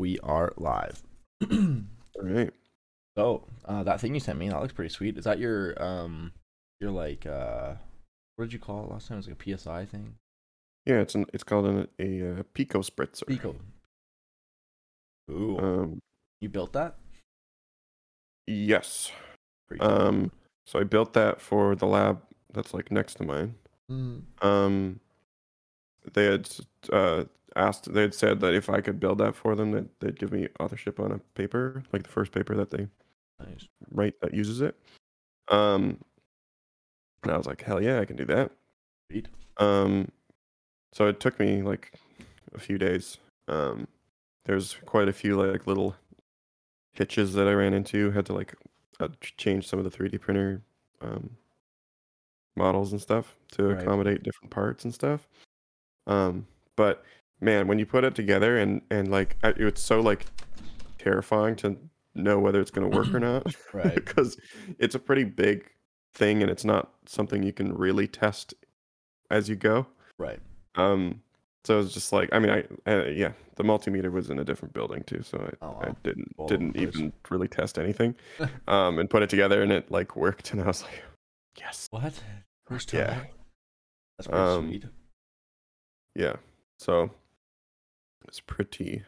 We are live. All right. So, uh, that thing you sent me, that looks pretty sweet. Is that your um your like uh what did you call it last time? It was like a PSI thing? Yeah, it's an it's called an, a uh, pico spritzer. Pico. Ooh. Um, you built that? yes. Cool. Um, so I built that for the lab that's like next to mine. Mm. Um, they had uh asked they'd said that if I could build that for them, that they'd give me authorship on a paper, like the first paper that they Nice. write that uses it. Um, and I was like, hell yeah, I can do that. Sweet. Um, so it took me like a few days. Um, there's quite a few like little hitches that I ran into. Had to like uh, change some of the 3D printer um, models and stuff to Right. accommodate different parts and stuff. Um, but man, when you put it together and and like it's so like terrifying to know whether it's going to work or not Right. because it's a pretty big thing and it's not something you can really test as you go. Right. Um, so it's just like I mean, I, I yeah, the multimeter was in a different building too, so I, Oh, I didn't over didn't even really test anything, um, and put it together and it like worked, and I was like, yes, What? First time? Yeah. That's pretty Um, sweet. yeah. So it's pretty.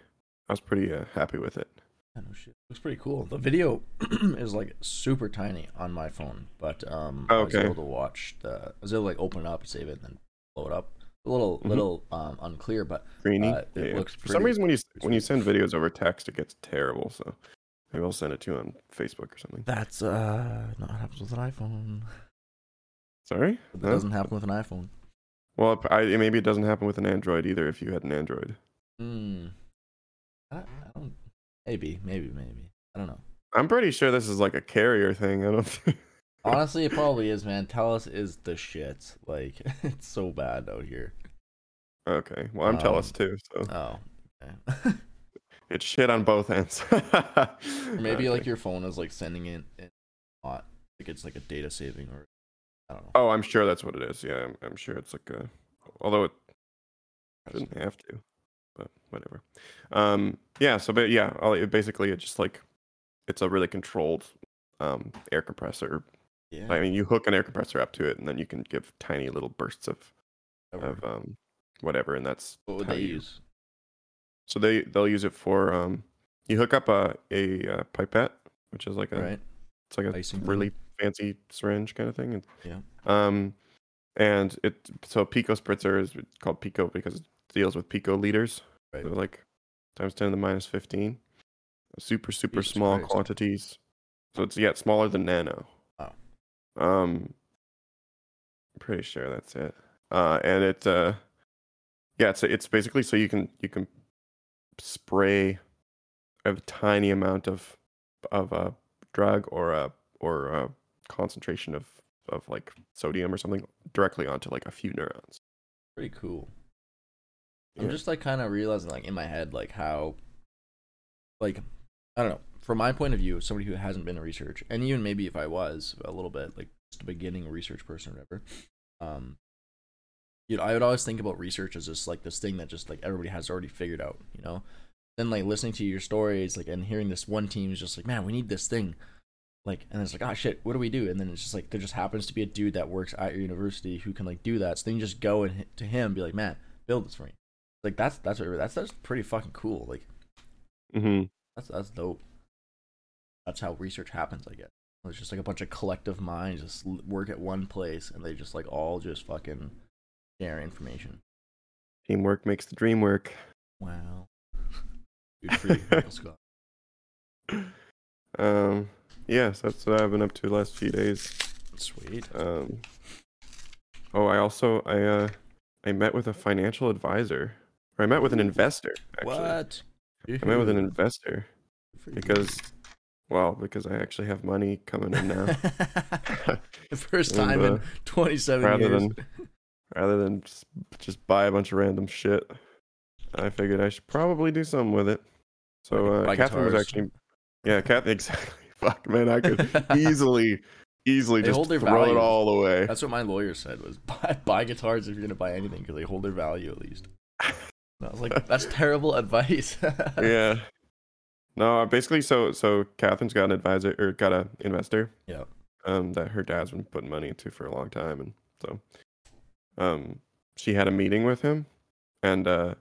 I was pretty uh, happy with it. No shit. Looks pretty cool. The video is like super tiny on my phone, but um, I was able to watch the. I was able to like open it up, save it, and then blow it up. A little, Mhm. little um unclear, but Greeny. Uh, it Yeah, looks For some reason, when you when you send videos over text, it gets terrible. So maybe I'll send it to you on Facebook or something. that's uh not happens with an iPhone. Sorry. That Huh? doesn't happen with an iPhone. Well, I, maybe it doesn't happen with an Android either. If you had an Android, Hmm. I, I don't. Maybe, maybe, maybe. I don't know. I'm pretty sure this is like a carrier thing. I don't. Think... Honestly, it probably is, man. Telus is the shit. Like, it's so bad out here. Okay. Well, I'm Um, Telus too, so Oh. Okay. it's shit on both ends. Maybe like your phone is like sending it in not like it's like a data saving or I don't know. Oh, I'm sure that's what it is. Yeah, I'm, I'm sure it's like a. Although it shouldn't have to, but whatever. Um. Yeah. So, but yeah, all, it, basically, it's just like it's a really controlled um air compressor. yeah. I mean, you hook an air compressor up to it, and then you can give tiny little bursts of whatever. of um whatever, and that's what would they you- use? So they they'll use it for um you hook up a a, uh pipette, which is like a Right. it's like a Icing thing. really fancy syringe kind of thing. And, Yeah. Um, and it so pico spritzer is called pico because it deals with pico liters. Right. So like times ten to the minus fifteen. Super super Jesus small Christ. quantities. So it's yet smaller than nano. Wow. Um, pretty sure that's it. Uh, and it uh, yeah it's it's basically so you can you can spray a tiny amount of of a drug or a or a concentration of of like sodium or something directly onto like a few neurons. Pretty cool. I'm Yeah. just like kind of realizing like in my head like how like I don't know. From my point of view somebody who hasn't been in research and even maybe if I was a little bit like just a beginning research person or whatever um you know I would always think about research as just like this thing that just like everybody has already figured out you know? Then like listening to your stories like and hearing this one team is just like man we need this thing. Like and it's like oh shit what do we do? And then it's just like there just happens to be a dude that works at your university who can like do that. So then you just go and to him and be like man build this for me like that's that's that's that's pretty fucking cool like Mm-hmm. that's that's dope that's how research happens i guess it's just like a bunch of collective minds just work at one place and they just like all just fucking share information Teamwork makes the dream work. wow Good for you, Michael Scott. Um, yes, that's what I've been up to the last few days. sweet Um, oh, I also I uh I met with a financial advisor. Or I met with an investor. Actually, what I met with an investor Good for you. because, well, because I actually have money coming in now. the first And, time uh, in 27 rather years than rather than just, just buy a bunch of random shit, I figured I should probably do something with it. So uh, Catherine was guitars. actually, yeah, Catherine exactly. Fuck man, I could easily, easily They just throw value. it all away. That's what my lawyer said was buy, buy guitars if you're gonna buy anything because they hold their value at least. And I was like, that's terrible advice. yeah, No, basically, so so Catherine's got an advisor or got an investor. Yeah. Um, that her dad's been putting money into for a long time, and so, um, she had a meeting with him, and uh,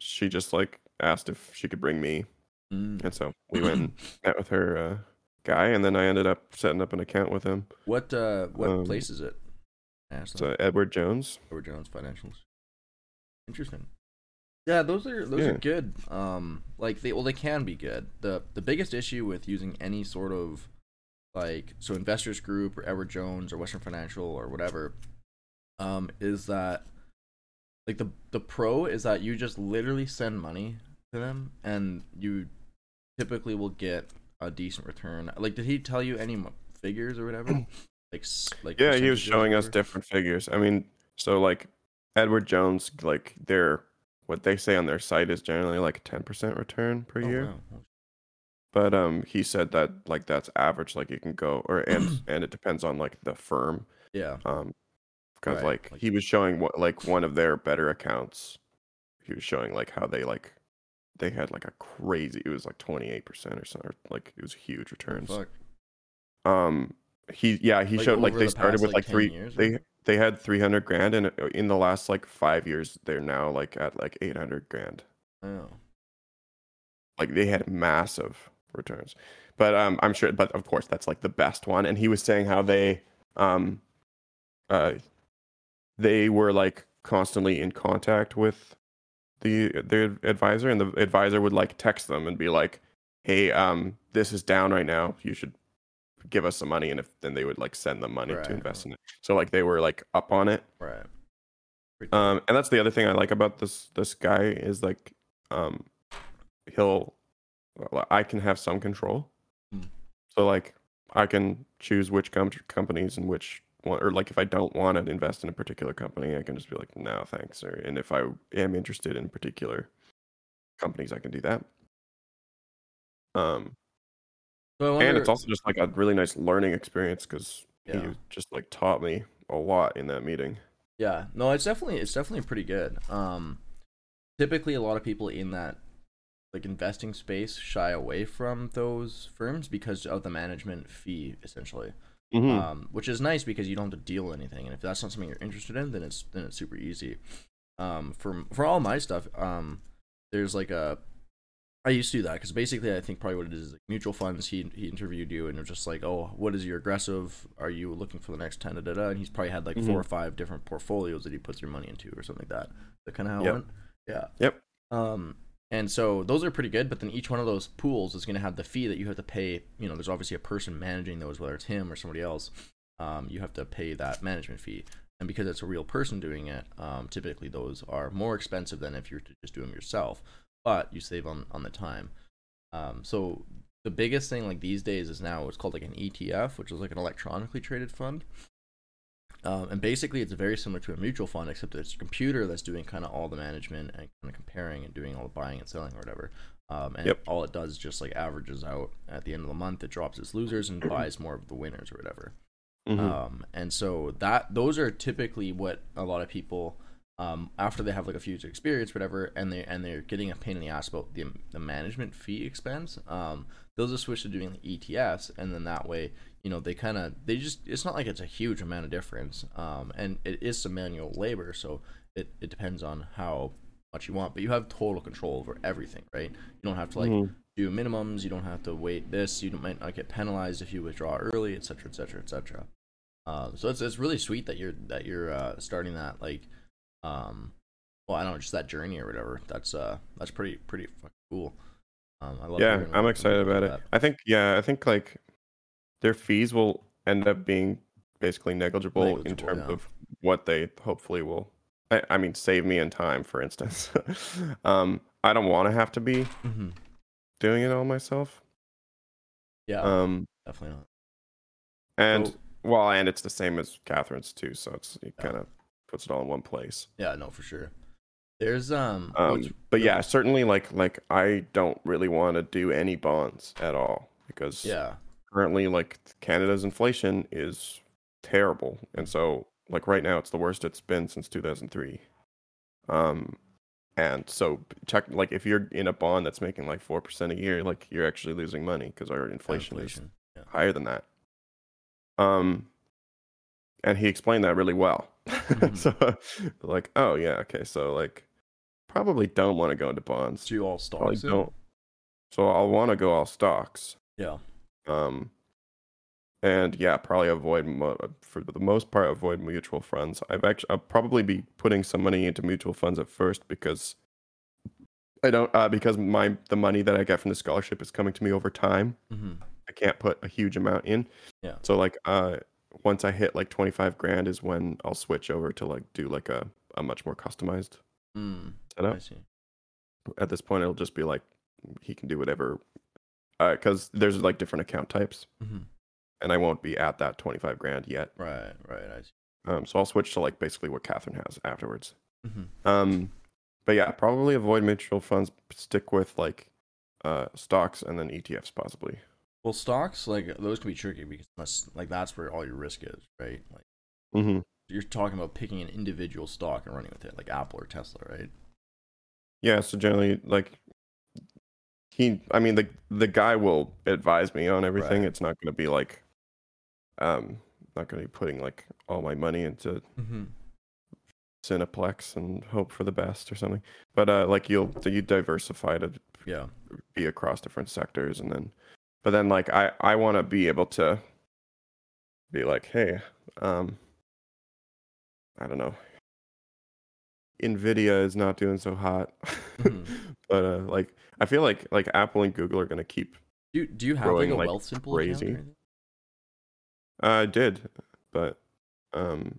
she just like asked if she could bring me, Mm. and so we went and met with her uh, guy, and then I ended up setting up an account with him. What uh what Um, place is it? Them. uh, Edward Jones. Edward Jones Financials. Interesting. Yeah, those are those Yeah. are good. Um, like they well they can be good. the The biggest issue with using any sort of like so Investors Group or Edward Jones or Western Financial or whatever, um, is that like the the pro is that you just literally send money to them and you typically will get a decent return. Like, did he tell you any figures or whatever? Like, like Yeah, he was showing us different figures. I mean, so like Edward Jones, like their what they say on their site is generally like a ten percent return per Oh, year. wow. But um, he said that like that's average. Like you can go or and and it depends on like the firm. Yeah. Um, because Right, like, like- he was showing what like one of their better accounts. He was showing like how they like they had like a crazy. It was like twenty eight percent or something. Like it was huge returns. Fuck. Um, he yeah he Like, showed like they the started past, with like, like three. years or- They had three hundred grand, and uh, in the last like five years, they're now like at like eight hundred grand. Oh. like they had massive returns but um i'm sure but of course that's like the best one and he was saying how they um uh they were like constantly in contact with the their advisor and the advisor would like text them and be like hey um this is down right now you should give us some money and if then they would like send them money Right. to invest in it so like they were like up on it Right. Um, and that's the other thing I like about this this guy is like, um, he'll, I can have some control. Hmm. So like, I can choose which com- companies and which one, or like if I don't want to invest in a particular company, I can just be like, no, thanks. Or and if I am interested in particular companies, I can do that. Um, So wonder, and it's also just like a really nice learning experience because Yeah. he just like taught me a lot in that meeting. yeah, no, it's definitely it's definitely pretty good. Um, typically a lot of people in that like investing space shy away from those firms because of the management fee, essentially. Mhm. um, which is nice because you don't have to deal with anything. And if that's not something you're interested in, then it's then it's super easy. Um, for for all my stuff, um, there's like a I used to do that because basically I think probably what it is is like mutual funds. He he interviewed you and you're just like, oh, what is your aggressive? Are you looking for the next ten? Da, da, da. And he's probably had like Mhm. four or five different portfolios that he puts your money into or something like that. That kind of how Yep. it went. Yeah. Yep. Um, and so those are pretty good, but then each one of those pools is going to have the fee that you have to pay. You know, there's obviously a person managing those, whether it's him or somebody else. Um, you have to pay that management fee, and because it's a real person doing it, um, typically those are more expensive than if you were to just do them yourself. But you save on on the time. Um, so the biggest thing like these days is now what's called like an ETF, which is like an electronically traded fund. Um, and basically, it's very similar to a mutual fund, except that it's a computer that's doing kind of all the management and kind of comparing and doing all the buying and selling or whatever. Um, and Yep. all it does is just like averages out at the end of the month. It drops its losers and buys more of the winners or whatever. Mhm. Um, and so that those are typically what a lot of people, um, after they have like a few years of experience, whatever, and they and they're getting a pain in the ass about the the management fee expense. Um, they'll just switch to doing like ETFs, and then that way, you know, they kind of they just it's not like it's a huge amount of difference. Um, and it is some manual labor, so it it depends on how much you want, but you have total control over everything, right? You don't have to like Mhm. do minimums. You don't have to wait this. You don't, might not get penalized if you withdraw early, etc., etc., etc. Um, so it's it's really sweet that you're that you're uh, starting that like, um, well, I don't know, just that journey or whatever. That's uh that's pretty pretty fucking cool. Um, I love. yeah i'm excited about it that. i think yeah i think like their fees will end up being basically negligible, in terms yeah. of what they hopefully will I, I mean save me in time for instance um i don't want to have to be Mhm. doing it all myself Yeah, um definitely not. and So- well and it's the same as catherine's too so it's it Yeah. kind of puts it all in one place Yeah, no, for sure. There's um, um but yeah certainly like like i don't really want to do any bonds at all because yeah, currently like Canada's inflation is terrible, and so like right now it's the worst it's been since 2003. Um, and so check like if you're in a bond that's making like four percent a year, like you're actually losing money because our inflation, Inflation. Yeah. is higher than that. Um, and he explained that really well. Mhm. so like, oh yeah, okay, so like probably don't want to go into bonds. You all Probably stocks. in? don't. So I'll want to go all stocks. Yeah. Um, and yeah, probably avoid mo- for the most part avoid mutual funds. I've actually I'll probably be putting some money into mutual funds at first because I don't uh, because my the money that I get from the scholarship is coming to me over time. hmm I can't put a huge amount in. Yeah. So like uh once I hit like 25 grand is when I'll switch over to like do like a a much more customized Mm, setup I see. at this point it'll just be like he can do whatever because there's like different account types hmm and i won't be at that 25 grand yet Right. Right. I see. um, so i'll switch to like basically what catherine has afterwards hmm um, but yeah probably avoid mutual funds stick with like uh, stocks and then etfs possibly Well, stocks like those can be tricky because like that's where all your risk is, right? Like mm-hmm. you're talking about picking an individual stock and running with it, like Apple or Tesla, right? yeah so generally like he i mean the the guy will advise me on everything Right. it's not going to be like um not going to be putting like all my money into Mm-hmm. Cineplex and hope for the best or something. But uh, like you'll you diversify to Yeah. be across different sectors, and then, but then like I I want to be able to be like, hey, um, I don't know, Nvidia is not doing so hot, Mhm. but uh, like I feel like like Apple and Google are gonna keep. Do you, do you have Growing like a Wealthsimple crazy. account? Uh, I did, but um,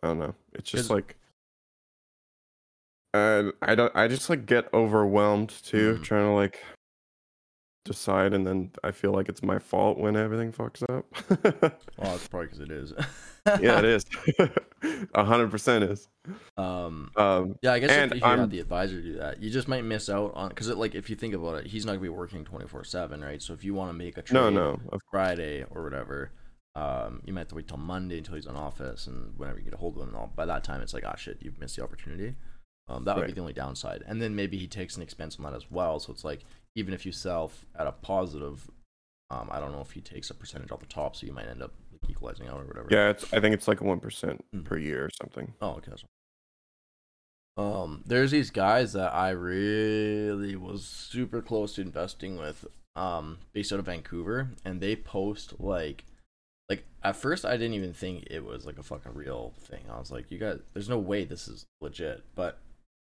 I don't know. It's just like. Uh, I don't. I just like get overwhelmed too, Mm. trying to like decide, and then I feel like it's my fault when everything fucks up. Well, it's probably because it is. yeah, it is. A hundred percent is. Um. Um, Yeah, I guess if, if you have the advisor do that, you just might miss out on because it like if you think about it, he's not gonna be working twenty four seven, right? So if you want to make a trade no, no. Of, Friday or whatever, um, you might have to wait till Monday until he's in office, and whenever you get a hold of him, and all, by that time it's like, ah, shit, you've missed the opportunity. Um, that would be the only downside, and then maybe he takes an expense on that as well. So it's like even if you sell at a positive, um, I don't know if he takes a percentage off the top, so you might end up like, equalizing out or whatever. yeah, it's. I think it's like one percent Mm. per year or something. Oh, okay. Um, there's these guys that I really was super close to investing with, um, based out of Vancouver, and they post like, like at first I didn't even think it was like a fucking real thing. I was like, you guys, there's no way this is legit. But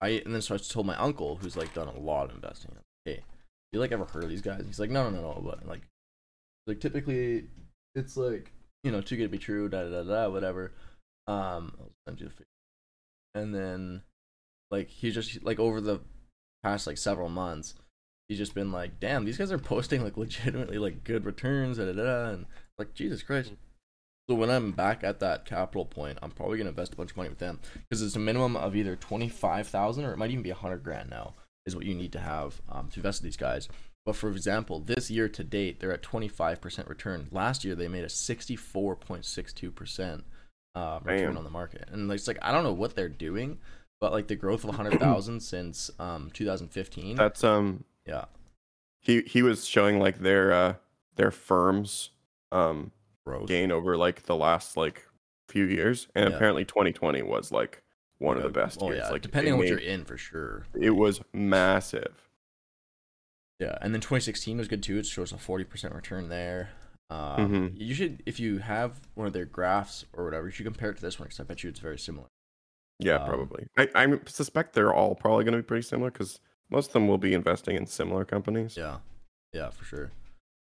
I and then so I told my uncle, who's like done a lot of investing. Hey, you like ever heard of these guys? He's like, no, no, no, no. But like, like typically, it's like you know too good to be true. Da da da da. Whatever. Um, I'll send you the. fi- And then, like he just like over the past like several months, he's just been like, damn, these guys are posting like legitimately like good returns. Da da da. And like Jesus Christ. So when I'm back at that capital point, I'm probably gonna invest a bunch of money with them because it's a minimum of either twenty five thousand or it might even be a hundred grand now is what you need to have um, to invest in these guys. But for example, this year to date, they're at 25% return. Last year, they made a 64.62% uh, return on the market. And it's like, I don't know what they're doing, but like the growth of 100,000 since um, 2015. That's um. yeah. He he was showing like their uh their firms um Growth. gain over like the last like few years, and Yeah. apparently 2020 was like one of the best Oh, years. yeah. Like Depending on what made- you're in, for sure. it was massive. Yeah, and then 2016 was good too. It shows a 40% return there. Um, Mhm. You should, if you have one of their graphs or whatever, you should compare it to this one because I bet you it's very similar. Yeah, Um, probably. I, I suspect they're all probably going to be pretty similar because most of them will be investing in similar companies. Yeah, yeah, for sure.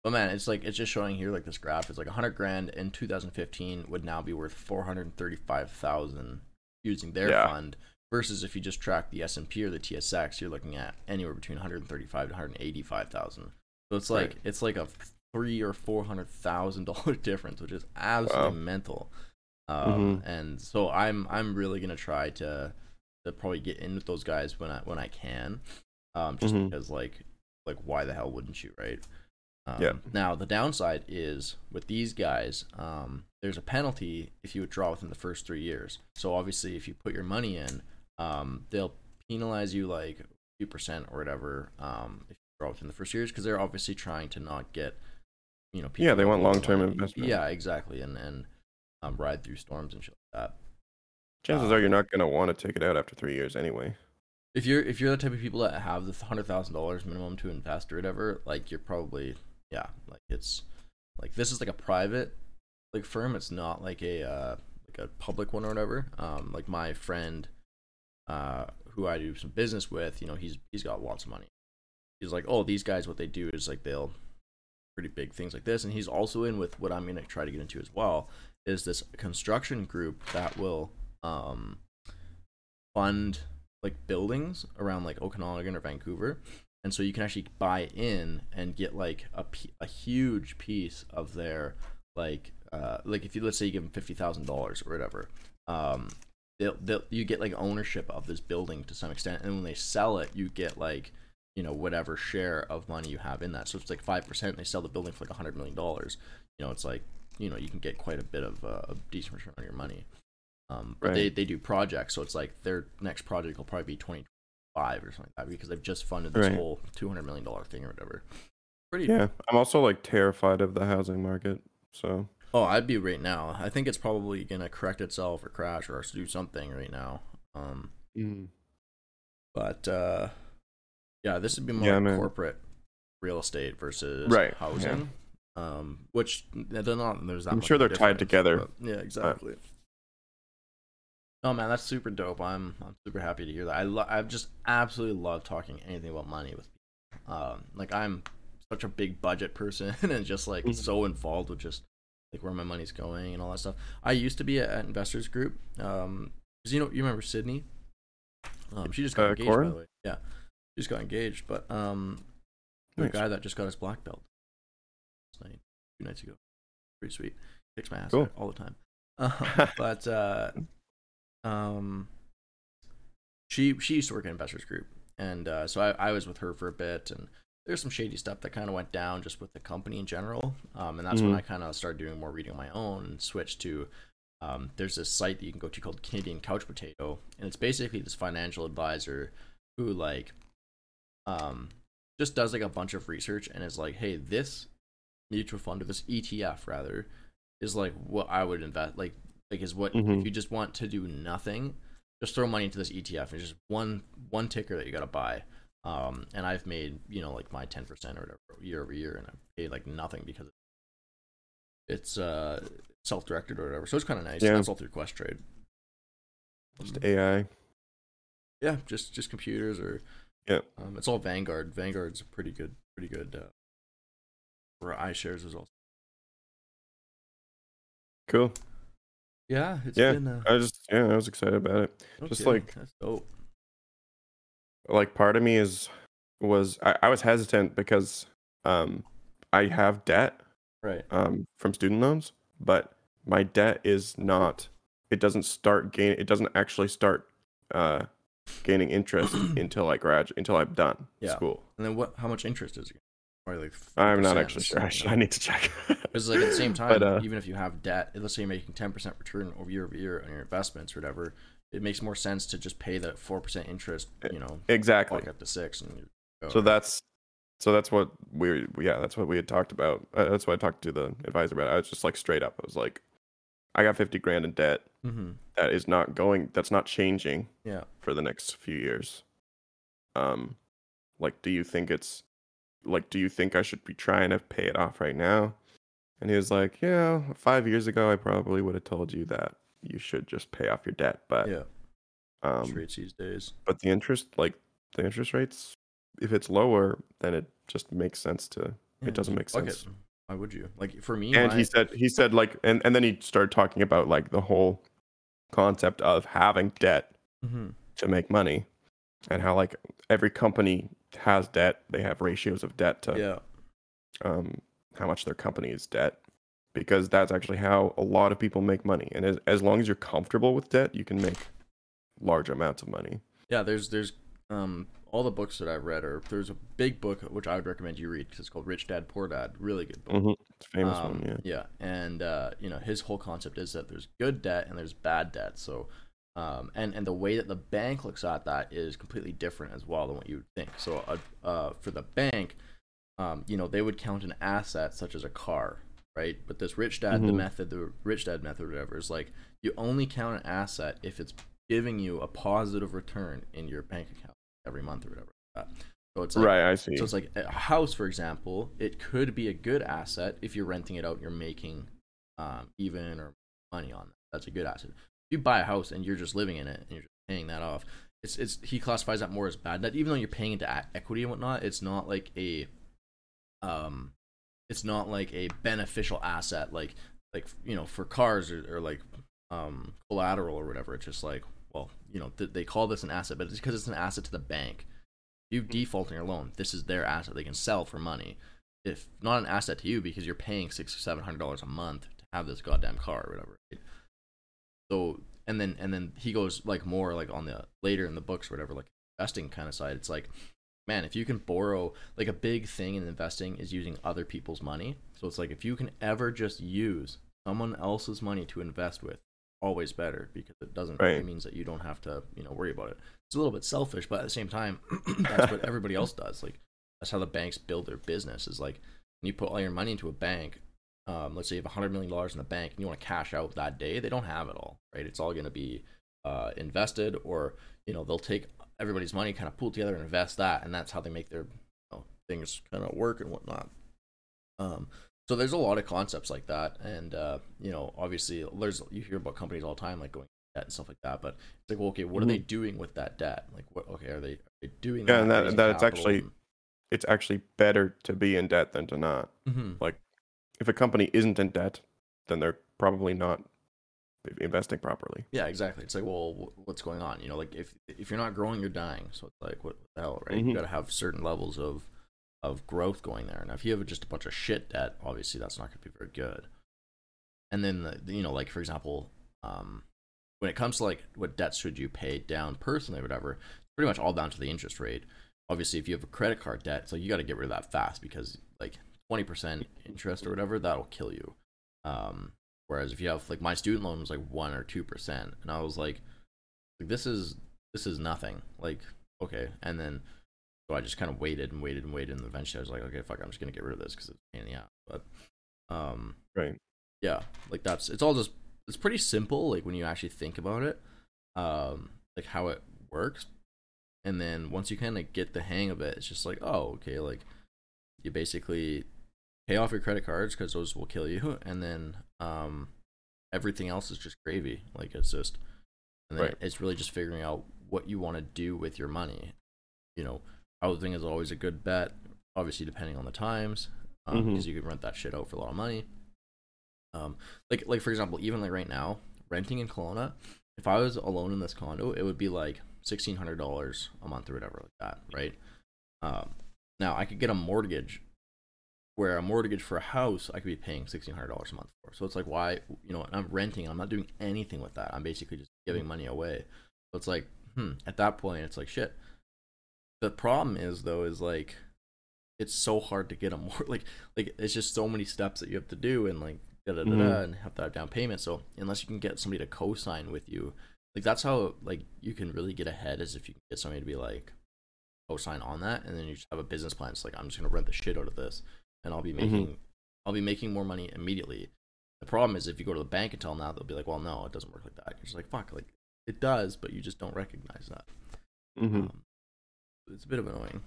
But man, it's like it's just showing here like this graph is like 100 grand in 2015 would now be worth 435,000 using their Yeah. fund versus if you just track the S&P or the TSX, you're looking at anywhere between 135 to 185,000. So it's like Right. it's like a three or four hundred thousand dollar difference, which is absolutely Wow. mental. Um, Mhm. And so I'm I'm really gonna try to to probably get in with those guys when I when I can, um, just Mhm. because like like why the hell wouldn't you, right? Um, Yeah. Now the downside is with these guys, um, there's a penalty if you withdraw within the first three years. So obviously, if you put your money in, um, they'll penalize you like a few percent or whatever um, if you're within the first years because they're obviously trying to not get you know Yeah, they want long-term money. investment. Yeah, exactly, and and um, ride through storms and shit like that. Chances Uh, are you're not gonna want to take it out after three years anyway. If you're if you're the type of people that have the hundred thousand dollars minimum to invest or whatever, like you're probably yeah, like it's like this is like a private like firm. It's not like a uh, like a public one or whatever. Um, like my friend, uh, who I do some business with, you know, he's he's got lots of money. He's like, oh, these guys, what they do is like they'll pretty big things like this, and he's also in with what I'm gonna try to get into as well is this construction group that will um fund like buildings around like Okanagan or Vancouver. And so you can actually buy in and get like a, a huge piece of their like uh like if you let's say you give them fifty thousand dollars or whatever, um they'll, they'll you get like ownership of this building to some extent, and when they sell it, you get like you know whatever share of money you have in that. So it's like five percent. They sell the building for like a hundred million dollars. You know, it's like you know you can get quite a bit of uh, a decent return on your money. Um, but they, they do projects, so it's like their next project will probably be twenty five or something like that because they've just funded this Right. whole two hundred million dollar thing or whatever. Pretty Yeah, I'm also like terrified of the housing market. So Oh, I'd be right now. I think it's probably gonna correct itself or crash or do something right now. Um, but uh, yeah, this would be more Yeah, like corporate real estate versus Right, housing. Um, which they're not. There's that I'm sure they're tied together. yeah, exactly. Oh man, that's super dope. I'm I'm super happy to hear that. I lo- I just absolutely love talking anything about money with people. Um, like I'm such a big budget person and just like Mhm. so involved with just like where my money's going and all that stuff. I used to be at, at Investors Group. Um, 'cause you know you remember Sydney? Um, she just got Uh, engaged by the way. Yeah, she just got engaged. But um, the Nice. guy that just got his black belt last night, two nights ago, pretty sweet. Kicks my ass Cool. all the time. Um, but uh, um, she she used to work at Investors Group, and uh, so I, I was with her for a bit, and there's some shady stuff that kind of went down just with the company in general, um, and that's when Mhm. I kind of started doing more reading on my own and switched to. Um, there's this site that you can go to called Canadian Couch Potato, and it's basically this financial advisor who like, um, just does like a bunch of research and is like, hey, this mutual fund or this ETF rather is like what I would invest like is what Mhm. if you just want to do nothing, just throw money into this ETF and just one one ticker that you gotta buy. Um, and I've made you know like my ten percent or whatever year over year, and I've paid like nothing because it's uh self directed or whatever. So it's kind of nice. Yeah. That's all through Quest Trade. just AI. Yeah, just just computers or Yeah. Um, it's all Vanguard. Vanguard's a pretty good, pretty good. Uh, for iShares as well. Cool. Yeah, it's Yeah, been. Uh, I just yeah, I was excited about it. no just like- that's dope. Like part of me is was I, I was hesitant because um I have debt Right. um from student loans, but my debt is not it doesn't start gain it doesn't actually start uh gaining interest until I graduate until I'm done Yeah. school. And then what? How much interest is it? Probably like. I'm not actually sure. I, should. I need to check. Because like at the same time, But, uh, even if you have debt, let's say you're making ten percent return over year over year on your investments or whatever, it makes more sense to just pay that four percent interest. You know, exactly. walk up to six, and you go. So that's so that's what we yeah that's what we had talked about. Uh, that's what I talked to the advisor about. I was just like straight up. I was like, I got fifty grand in debt. hmm That is not going. That's not changing Yeah. for the next few years. Um, like, do you think it's like, do you think I should be trying to pay it off right now? And he was like, yeah, five years ago, I probably would have told you that you should just pay off your debt, but Yeah. um, Rates these days. but the interest like the interest rates if it's lower then it just makes sense to Yeah, doesn't make sense. It. Why would you? Like for me, and my- he said he said like and, and then he started talking about like the whole concept of having debt Mhm. to make money and how like every company has debt they have ratios of debt to yeah. um how much their company is debt because that's actually how a lot of people make money and as, as long as you're comfortable with debt you can make large amounts of money Yeah, there's there's um all the books that I've read are there's a big book which I would recommend you read because it's called Rich Dad Poor Dad. Really good book. hmm it's a famous Um, one yeah and uh, you know his whole concept is that there's good debt and there's bad debt. So Um, and and the way that the bank looks at that is completely different as well than what you would think. So uh, uh, for the bank, um, you know, they would count an asset such as a car, right? But this rich dad, the Mhm. method, the rich dad method, or whatever, is like you only count an asset if it's giving you a positive return in your bank account every month or whatever. Like. So it's like, right, I see. so it's like a house, for example, it could be a good asset if you're renting it out and you're making um, even or money on that. That's a good asset. You buy a house and you're just living in it and you're paying that off, it's it's he classifies that more as bad debt. Even though you're paying into equity and whatnot, it's not like a um, it's not like a beneficial asset like like you know for cars or, or like um collateral or whatever. It's just like well you know th- they call this an asset, but it's because it's an asset to the bank you default on your loan, this is their asset. They can sell for money. If not an asset to you because you're paying six or seven hundred dollars a month to have this goddamn car or whatever. right? So and then and then he goes like more like on the later in the books or whatever, like investing kind of side. It's like, man, if you can borrow like a big thing in investing is using other people's money. So it's like if you can ever just use someone else's money to invest with, always better because it doesn't Right. it means that you don't have to you know worry about it it's a little bit selfish but at the same time that's what everybody else does like that's how the banks build their business is like when you put all your money into a bank um, let's say you have $100 million in the bank and you want to cash out that day they don't have it all right it's all going to be uh, invested or you know they'll take everybody's money kind of pool together and invest that and that's how they make their you know, things kind of work and whatnot um, so there's a lot of concepts like that and uh, you know obviously there's you hear about companies all the time like going debt and stuff like that but it's like well okay what are they doing with that debt like what okay are they, are they doing Yeah, and that- that it's actually- it's actually better to be in debt than to not. and- Mhm. If a company isn't in debt, then they're probably not investing properly. yeah exactly. It's like well what's going on? You know like if if you're not growing you're dying. So it's like what the hell right? Mhm. you got to have certain levels of of growth going there. Now if you have just a bunch of shit debt obviously that's not going to be very good. And then the, you know like for example um when it comes to like what debts should you pay down personally or whatever it's pretty much all down to the interest rate. Obviously if you have a credit card debt so you got to get rid of that fast because like 20% interest or whatever that'll kill you. Um whereas if you have like my student loan was like 1 or 2% and i was like like this is this is nothing like okay. And then so i just kind of waited and waited and waited and eventually i was like okay fuck i'm just gonna get rid of this because it's a pain in the ass. But um Right. yeah like that's it's all just it's pretty simple like when you actually think about it um like how it works. And then once you kind of get the hang of it it's just like oh okay like you basically pay off your credit cards because those will kill you and then um everything else is just gravy like it's just and then Right. it's really just figuring out what you want to do with your money you know housing is always a good bet obviously depending on the times um, Mhm. because you can rent that shit out for a lot of money um like like for example even like right now renting in Kelowna if I was alone in this condo it would be like sixteen hundred dollars a month or whatever like that right um now I could get a mortgage where a mortgage for a house I could be paying sixteen hundred dollars a month for. So it's like why you know I'm renting. I'm not doing anything with that. I'm basically just giving money away. So it's like hmm. At that point, it's like shit. The problem is though is like it's so hard to get a more like like it's just so many steps that you have to do and like da da da da Mhm. and have to have down payment. So unless you can get somebody to co-sign with you, like that's how like you can really get ahead is if you can get somebody to be like co-sign on that and then you just have a business plan. It's like I'm just gonna rent the shit out of this and I'll be Mhm. making I'll be making more money immediately. The problem is if you go to the bank and tell them that, they'll be like, "Well, no, it doesn't work like that." You're just like, "Fuck!" Like it does, but you just don't recognize that. hmm Um, it's a bit of annoying.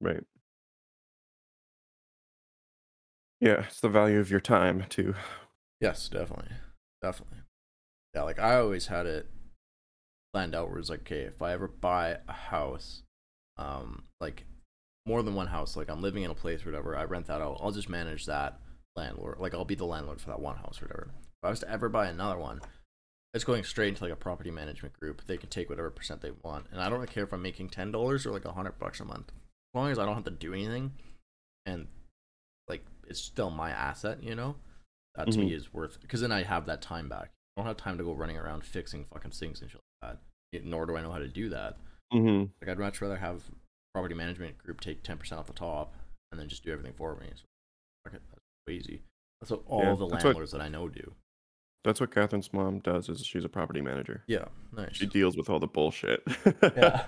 Right. Yeah, it's the value of your time too. Yes, definitely, definitely. Yeah, like I always had it planned out where it's like, okay, if I ever buy a house, um, like more than one house, like I'm living in a place or whatever, I rent that out. I'll just manage that landlord. Like I'll be the landlord for that one house or whatever. If I was to ever buy another one, it's going straight into like a property management group. They can take whatever percent they want, and I don't really care if I'm making ten dollars or like a hundred bucks a month, as long as I don't have to do anything, and like it's still my asset, you know. That to me is worth because then I have that time back. I don't have time to go running around fixing fucking sinks and shit like that. Nor do I know how to do that. hmm Like I'd much rather have property management group take ten percent off the top and then just do everything for me. So it, that's way easy. That's what all Yeah, the that's what- landlords that I know do. That's what Catherine's mom does. Is she's a property manager. Yeah, nice. She deals with all the bullshit. Yeah.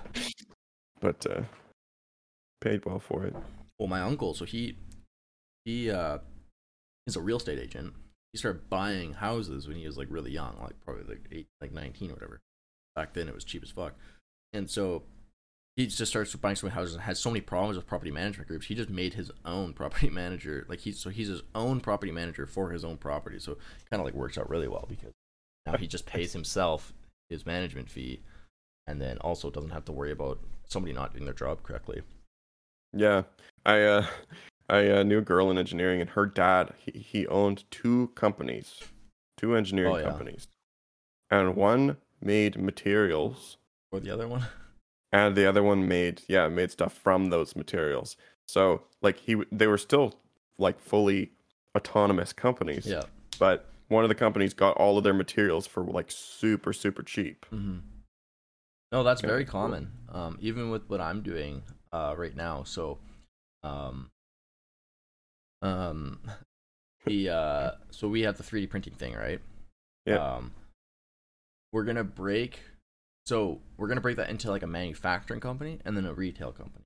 but uh, paid well for it. Well, my uncle, so he he uh is a real estate agent. He started buying houses when he was like really young, like probably like eight, like nineteen or whatever. Back then, it was cheap as fuck, and so he just starts buying so many houses and has so many problems with property management groups. He just made his own property manager. Like he's so he's his own property manager for his own property. So kind of like works out really well because now he just pays himself his management fee, and then also doesn't have to worry about somebody not doing their job correctly. Yeah, I uh, I uh, knew a girl in engineering, and her dad he, he owned two companies, two engineering Oh, yeah. companies, and one made materials, Or the other one. And the other one made yeah made stuff from those materials. So like he they were still like fully autonomous companies, yeah. but one of the companies got all of their materials for like super super cheap. hmm No, that's Yeah, very common. Um, even with what I'm doing uh, right now. So, um, um, the uh, so we have the 3D printing thing, right? Yeah. Um, we're gonna break. So we're gonna break that into like a manufacturing company and then a retail company.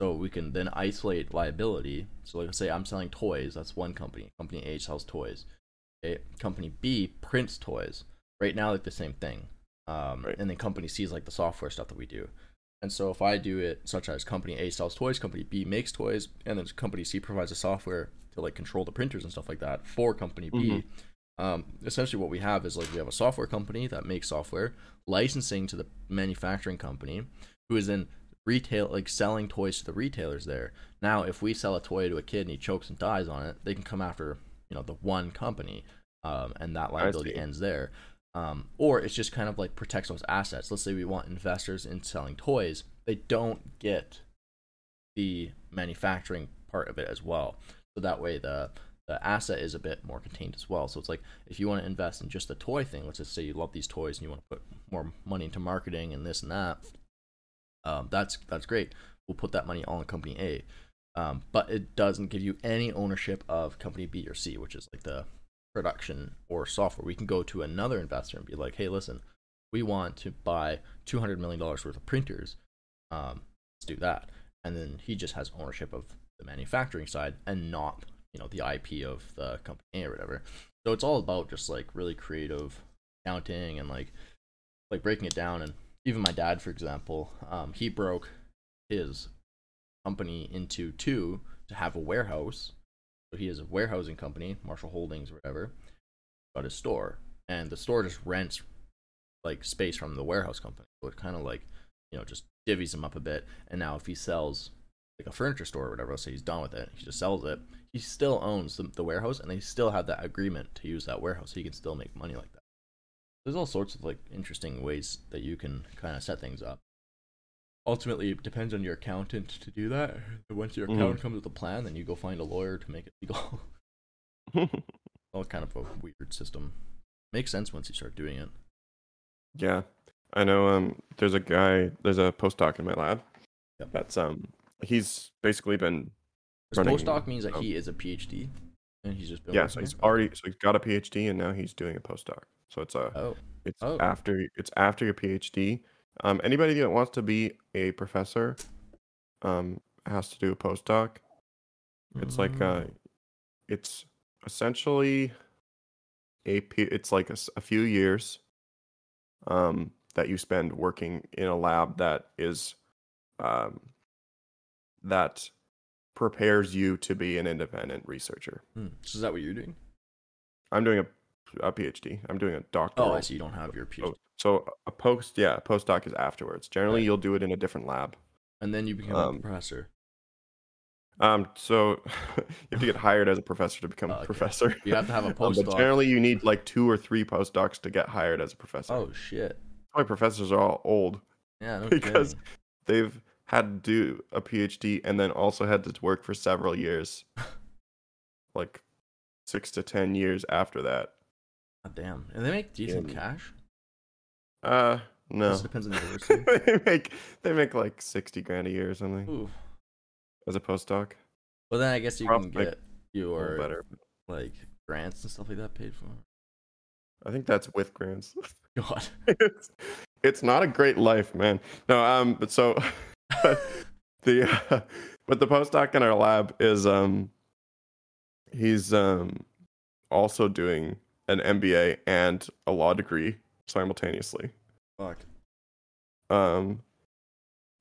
So we can then isolate liability. So like say I'm selling toys, that's one company. Company A sells toys. Okay. Company B prints toys. Right now, like the same thing. Um, Right. And then company C is like the software stuff that we do. And so if I do it such as company A sells toys, company B makes toys, and then company C provides the software to like control the printers and stuff like that for company B. Um, essentially, what we have is like we have a software company that makes software, licensing to the manufacturing company, who is then retail like selling toys to the retailers there. Now, if we sell a toy to a kid and he chokes and dies on it, they can come after you know the one company, um, and that liability ends there. Um, or it's just kind of like protects those assets. Let's say we want investors in selling toys, they don't get the manufacturing part of it as well. So that way the the asset is a bit more contained as well. So it's like if you want to invest in just the toy thing, let's just say you love these toys and you want to put more money into marketing and this and that, um, that's that's great. We'll put that money all in company A. Um, but it doesn't give you any ownership of company B or C, which is like the production or software. We can go to another investor and be like, hey, listen, we want to buy $200 million worth of printers. Um, let's do that. And then he just has ownership of the manufacturing side and not, you know, the IP of the company or whatever. So it's all about just like really creative accounting and like, like breaking it down. And even my dad, for example, um, he broke his company into two to have a warehouse. So he has a warehousing company, Marshall Holdings or whatever, got his store. And the store just rents like space from the warehouse company. So it kind of like, you know, just divvies him up a bit. And now if he sells like a furniture store or whatever, let's say he's done with it, he just sells it, he still owns the, the warehouse and they still have that agreement to use that warehouse. So he can still make money like that. There's all sorts of like interesting ways that you can kind of set things up ultimately it depends on your accountant to do that. Once your Mhm. accountant comes with a plan, then you go find a lawyer to make it legal. All kind of a weird system. Makes sense once you start doing it. Yeah, I know. Um, there's a guy. There's a postdoc in my lab. Yep. That's um. He's basically been Running- postdoc means that oh. he is a PhD, and he's just yeah. So he's already so he's got a PhD and now he's doing a postdoc. So it's a Oh, it's oh. after it's after your PhD. Um, anybody that wants to be a professor, um, has to do a postdoc. It's like uh, Mm. it's essentially a it's like a few years um that you spend working in a lab that is um that prepares you to be an independent researcher. Hmm. So is that what you're doing? I'm doing a, a PhD. I'm doing a doctoral. Oh, I see. You don't have your PhD, So, so a post, yeah, a postdoc is afterwards. Generally, Right. you'll do it in a different lab. and then you become um, a professor. Um, so you have to get hired as a professor to become Oh, a professor. You have to have a Um, but generally, you need like two or three postdocs to get hired as a professor. Oh shit! That's why professors are all old Yeah, no Because- kidding. they've had to do a PhD and then also had to work for several years, like six to ten years after that. God damn, and they make decent Yeah. cash. Uh, no, depends on the university. they make they make like sixty grand a year or something Ooh. as a postdoc. Well, then I guess you Probably can get your better. like grants and stuff like that paid for. I think that's with grants. God. it's, it's not a great life, man. No, um, but so the uh, but the postdoc in our lab is um he's um also doing an MBA and a law degree simultaneously. Fuck. Um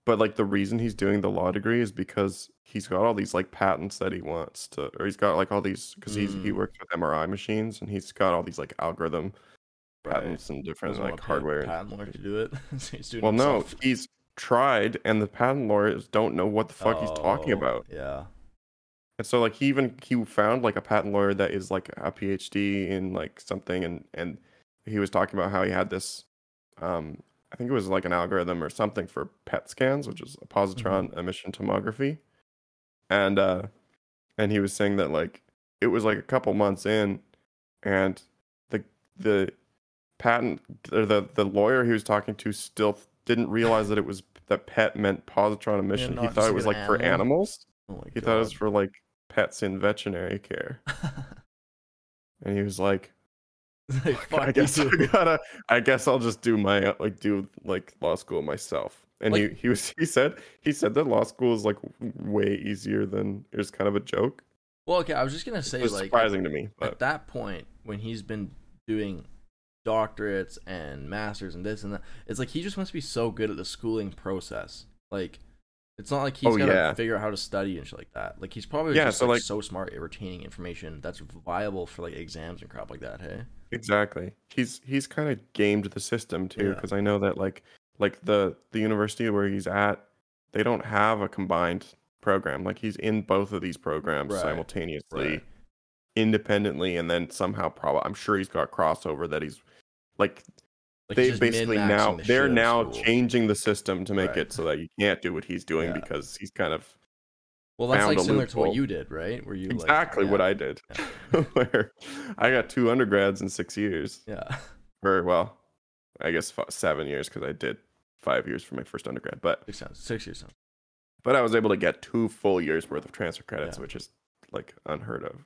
but like the reason he's doing the law degree is because he's got all these like patents that he wants to or he's got like all these because he's he Mm. works with MRI machines and he's got all these like algorithm Right. patents and different Doesn't like wanna pay a hardware. Patent lawyer to do it. So he's doing it Well, no, he's tried, and the patent lawyers don't know what the fuck he's talking Oh, about. Yeah. And so, like, he even he found like a patent lawyer that is like a PhD in like something, and and he was talking about how he had this, um, I think it was like an algorithm or something for PET scans, which is a positron emission tomography, and uh, and he was saying that like it was like a couple months in, and the the patent or the the lawyer he was talking to still didn't realize that it was that PET meant positron emission. Oh he thought it was like like an for animals. Oh He thought it was for like pets in veterinary care. And he was like, Like, I fuck guess I gotta. I guess I'll just do my like do like law school myself. And Like- he, he was he said he said that law school is like way easier than it was kind of a joke. Well, okay, I was just gonna It say was like surprising to me. at But that point when he's been doing doctorates and masters and this and that, it's like he just must be so good at the schooling process. Like, it's not like he's Oh, gotta yeah. figure out how to study and shit like that. Like he's probably Yeah, just so, like, like- so smart at retaining information that's viable for like exams and crap like that. Hey, exactly. He's he's kind of gamed the system too Yeah. because I know that like like the the university where he's at, they don't have a combined program. Like he's in both of these programs Right, simultaneously. right. independently and then somehow probably I'm sure he's got crossover that he's like like they basically now the they're now school. changing the system to make Right. it so that you can't do what he's doing Yeah. because he's kind of Well, that's like similar to what you did, right? Where you like, exactly what yeah, I did where I got two undergrads in 6 years Yeah, very well I guess 7 years cuz I did 5 years for my first undergrad but six sounds six years. Sounds. but I was able to get two full years worth of transfer credits Yeah. which is like unheard of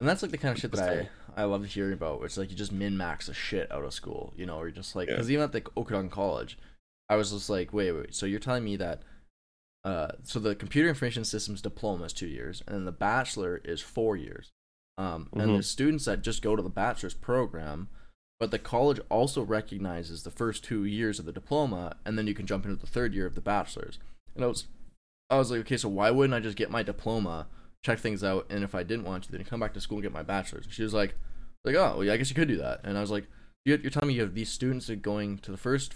And that's like the kind of shit that I I love hearing about. It's like you just min max the shit out of school, you know, or you're just like Yeah. because even at the Okanagan College, I was just like, wait, wait, so you're telling me that, uh, so the computer information systems diploma is two years, and then the bachelor is four years, um, and Mhm. there's students that just go to the bachelor's program, but the college also recognizes the first two years of the diploma, and then you can jump into the third year of the bachelor's. And I was, I was like, okay, so why wouldn't I just get my diploma? Check things out, and if I didn't want to, then come back to school and get my bachelor's. And she was like, like, oh, well, yeah, I guess you could do that. And I was like, you're, you're telling me you have these students that are going to the first,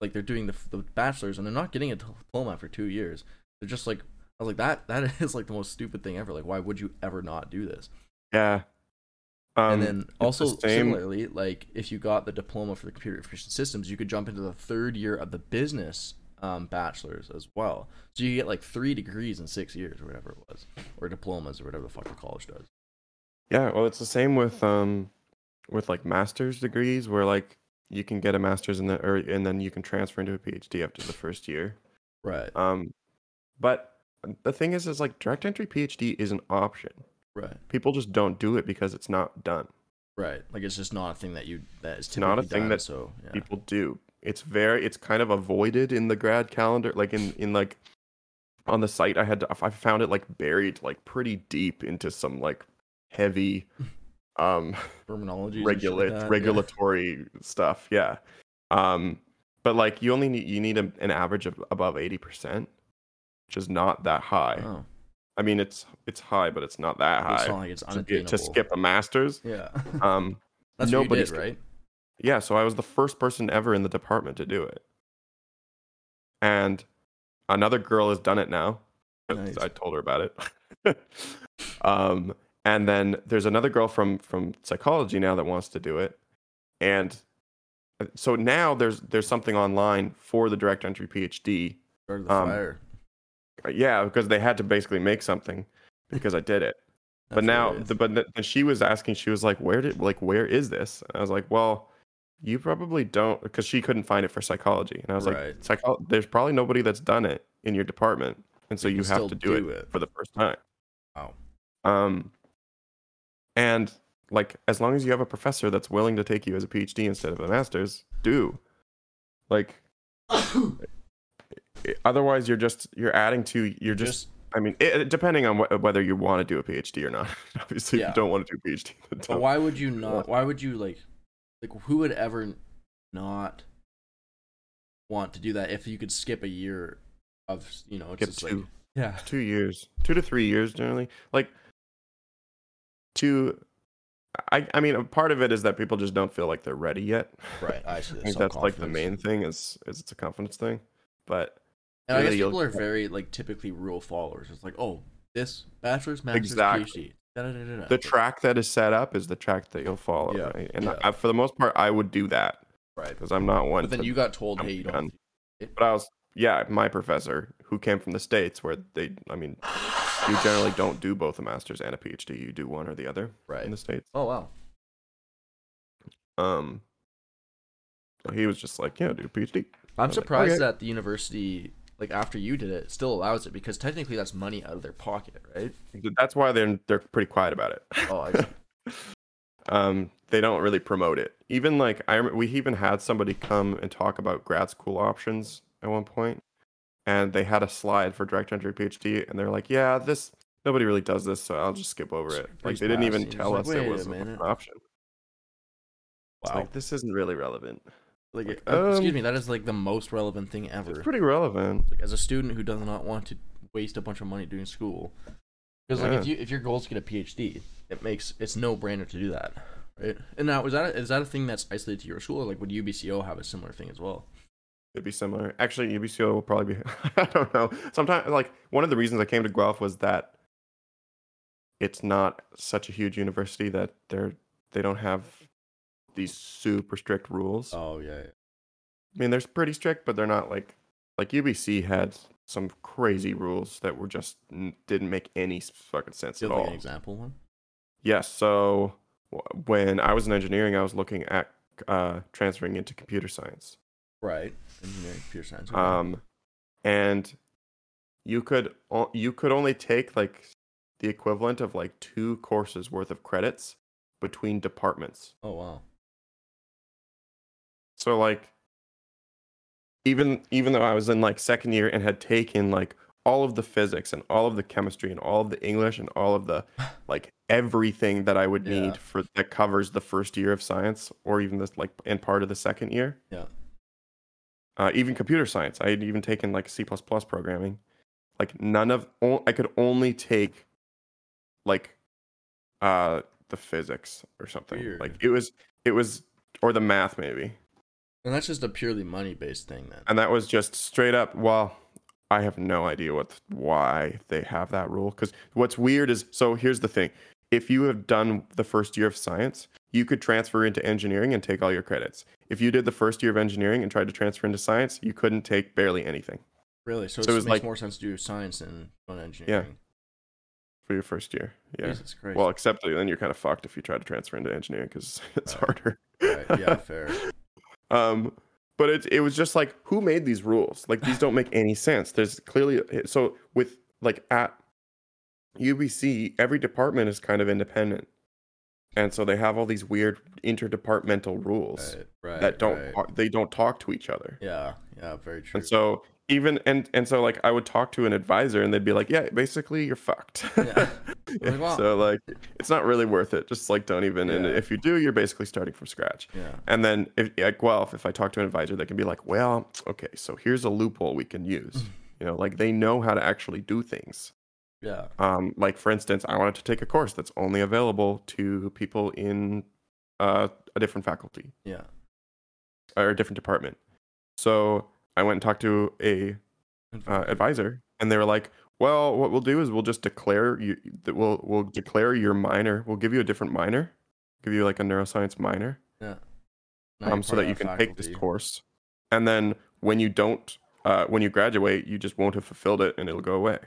like they're doing the, the bachelor's and they're not getting a diploma for two years. They're just like, I was like, that that is like the most stupid thing ever. Like, why would you ever not do this? yeah um, and then also the similarly, like if you got the diploma for the computer information systems, you could jump into the third year of the business um, bachelor's as well. So you get like three degrees in six years or whatever it was, or diplomas or whatever the fuck the college does. Yeah, well, it's the same with um, with like master's degrees, where like you can get a master's in the or and then you can transfer into a PhD after the first year. Right. Um, but the thing is, is like direct entry PhD is an option. Right. People just don't do it because it's not done. Right. Like it's just not a thing that you that is It's not a thing done, that so yeah. People do. It's very. It's kind of avoided in the grad calendar, like in in like on the site. I had to, I found it like buried like pretty deep into some like heavy um terminology regulate regulatory stuff yeah um but like you only need you need a, an average of above 80% which is not that high Oh, i mean it's it's high but it's not that it's high not like it's to, unattainable. to skip a master's Yeah. um That's nobody's did, right? Yeah so i was the first person ever in the department to do it. And another girl has done it now. Nice. i told her about it. Um and then there's another girl from from psychology now that wants to do it. And uh, so now there's there's something online for the direct entry phd Started the um, fire. Uh, yeah because they had to basically make something because i did it. But now the, but th- then she was asking she was like where did like where is this? And i was like well you probably don't because she couldn't find it for psychology and i was Right. like Psycho- there's probably nobody that's done it in your department and so You you, have to do, do it, it. for the first time Wow. um and like as long as you have a professor that's willing to take you as a PhD instead of a master's, do. Like otherwise you're just you're adding to you're just, Just I mean, it, depending on wh- whether you want to do a PhD or not. Obviously, Yeah. you don't want to do a PhD, But why would you not? Why would you like, like who would ever not want to do that if you could skip a year of you know? It's Skip just two. like yeah, two years, two to three years generally. Like two. I I mean, a part of it is that people just don't feel like they're ready yet. right. I see. I think that's like the main thing is is it's a confidence thing. But And I guess people are very like typically rule followers. It's like, oh, this bachelor's, master's, Exactly. PhD. Da-da-da-da-da. the track that is set up is the track that you'll follow. Yeah, Right? And yeah. I, for the most part, I would do that right. because I'm not one. But then you got told, hey, you don't. But I was yeah, my professor who came from the states where they I mean you generally don't do both a master's and a PhD. You do one or the other Right. in the states. Oh wow. Um, so he was just like, yeah, do a PhD. I'm was like, surprised okay. that the university, like after you did it, still allows it because technically that's money out of their pocket, right? That's why they're they're pretty quiet about it. Oh, um, they don't really promote it. Even like I we even had somebody come and talk about grad school options at one point, and they had a slide for direct entry PhD, and they're like, yeah, this nobody really does this, so I'll just skip over it. Like they didn't even tell us like, it "Wait a was an minute." option. Wow. like this isn't really relevant. Like, uh, excuse um, me, that is like the most relevant thing ever. It's pretty relevant. like as a student who does not want to waste a bunch of money doing school, because like if you if your goal is to get a PhD, it makes it's no brainer to do that, right? And now is that is that a thing that's isolated to your school, or like would UBCO have a similar thing as well? It'd be similar. Actually, UBCO will probably be. I don't know. Sometimes, like one of the reasons I came to Guelph was that it's not such a huge university that they're they don't have these super strict rules. Oh yeah, yeah. I mean, they're pretty strict, but they're not like like UBC had some crazy rules that were just n- didn't make any fucking sense at like all. an example one? Yes. So when I was in engineering, I was looking at uh, transferring into computer science. Right, engineering, computer science. um and you could o- you could only take like the equivalent of like two courses worth of credits between departments oh wow. So like even even though i was in like second year and had taken like all of the physics and all of the chemistry and all of the english and all of the like everything that i would Yeah. need for that covers the first year of science or even this like in part of the second year Yeah. uh, even computer science. I had even taken like C programming. Like none of I could only take like uh the physics or something. Weird. Like it was it was or the math maybe. And that's just a purely money based thing then. And that was just straight up well I have no idea what why they have that rule cuz what's weird is so here's the thing. If you have done the first year of science, you could transfer into engineering and take all your credits. If you did the first year of engineering and tried to transfer into science, you couldn't take barely anything. Really? So, So it makes like- more sense to do science than engineering. for your first year. Yeah. Jesus Christ. Well, except then you're kind of fucked if you try to transfer into engineering because it's Right. harder. right. Yeah, fair. Um, but it it was just like who made these rules? Like these don't make any sense. There's clearly so with like at UBC, every department is kind of independent, and so they have all these weird interdepartmental rules Right, right. that don't right. they don't talk to each other. Yeah, yeah, very true. And so even and and so like I would talk to an advisor and they'd be like, yeah, basically you're fucked. Yeah. Like, wow. So like it's not really worth it. Just like don't even. And if you do, you're basically starting from scratch. yeah. And then if like Guelph, if I talk to an advisor, they can be like, well, okay, so here's a loophole we can use. Mm. You know, like they know how to actually do things. Yeah. Um, like for instance, I wanted to take a course that's only available to people in uh, a different faculty Yeah. or a different department. So I went and talked to a uh, advisor, and they were like, "Well, what we'll do is we'll just declare you that we'll we'll declare your minor. We'll give you a different minor, give you like a neuroscience minor, yeah. Um, so that you can take this course. And then when you don't, uh, when you graduate, you just won't have fulfilled it, and it'll go away."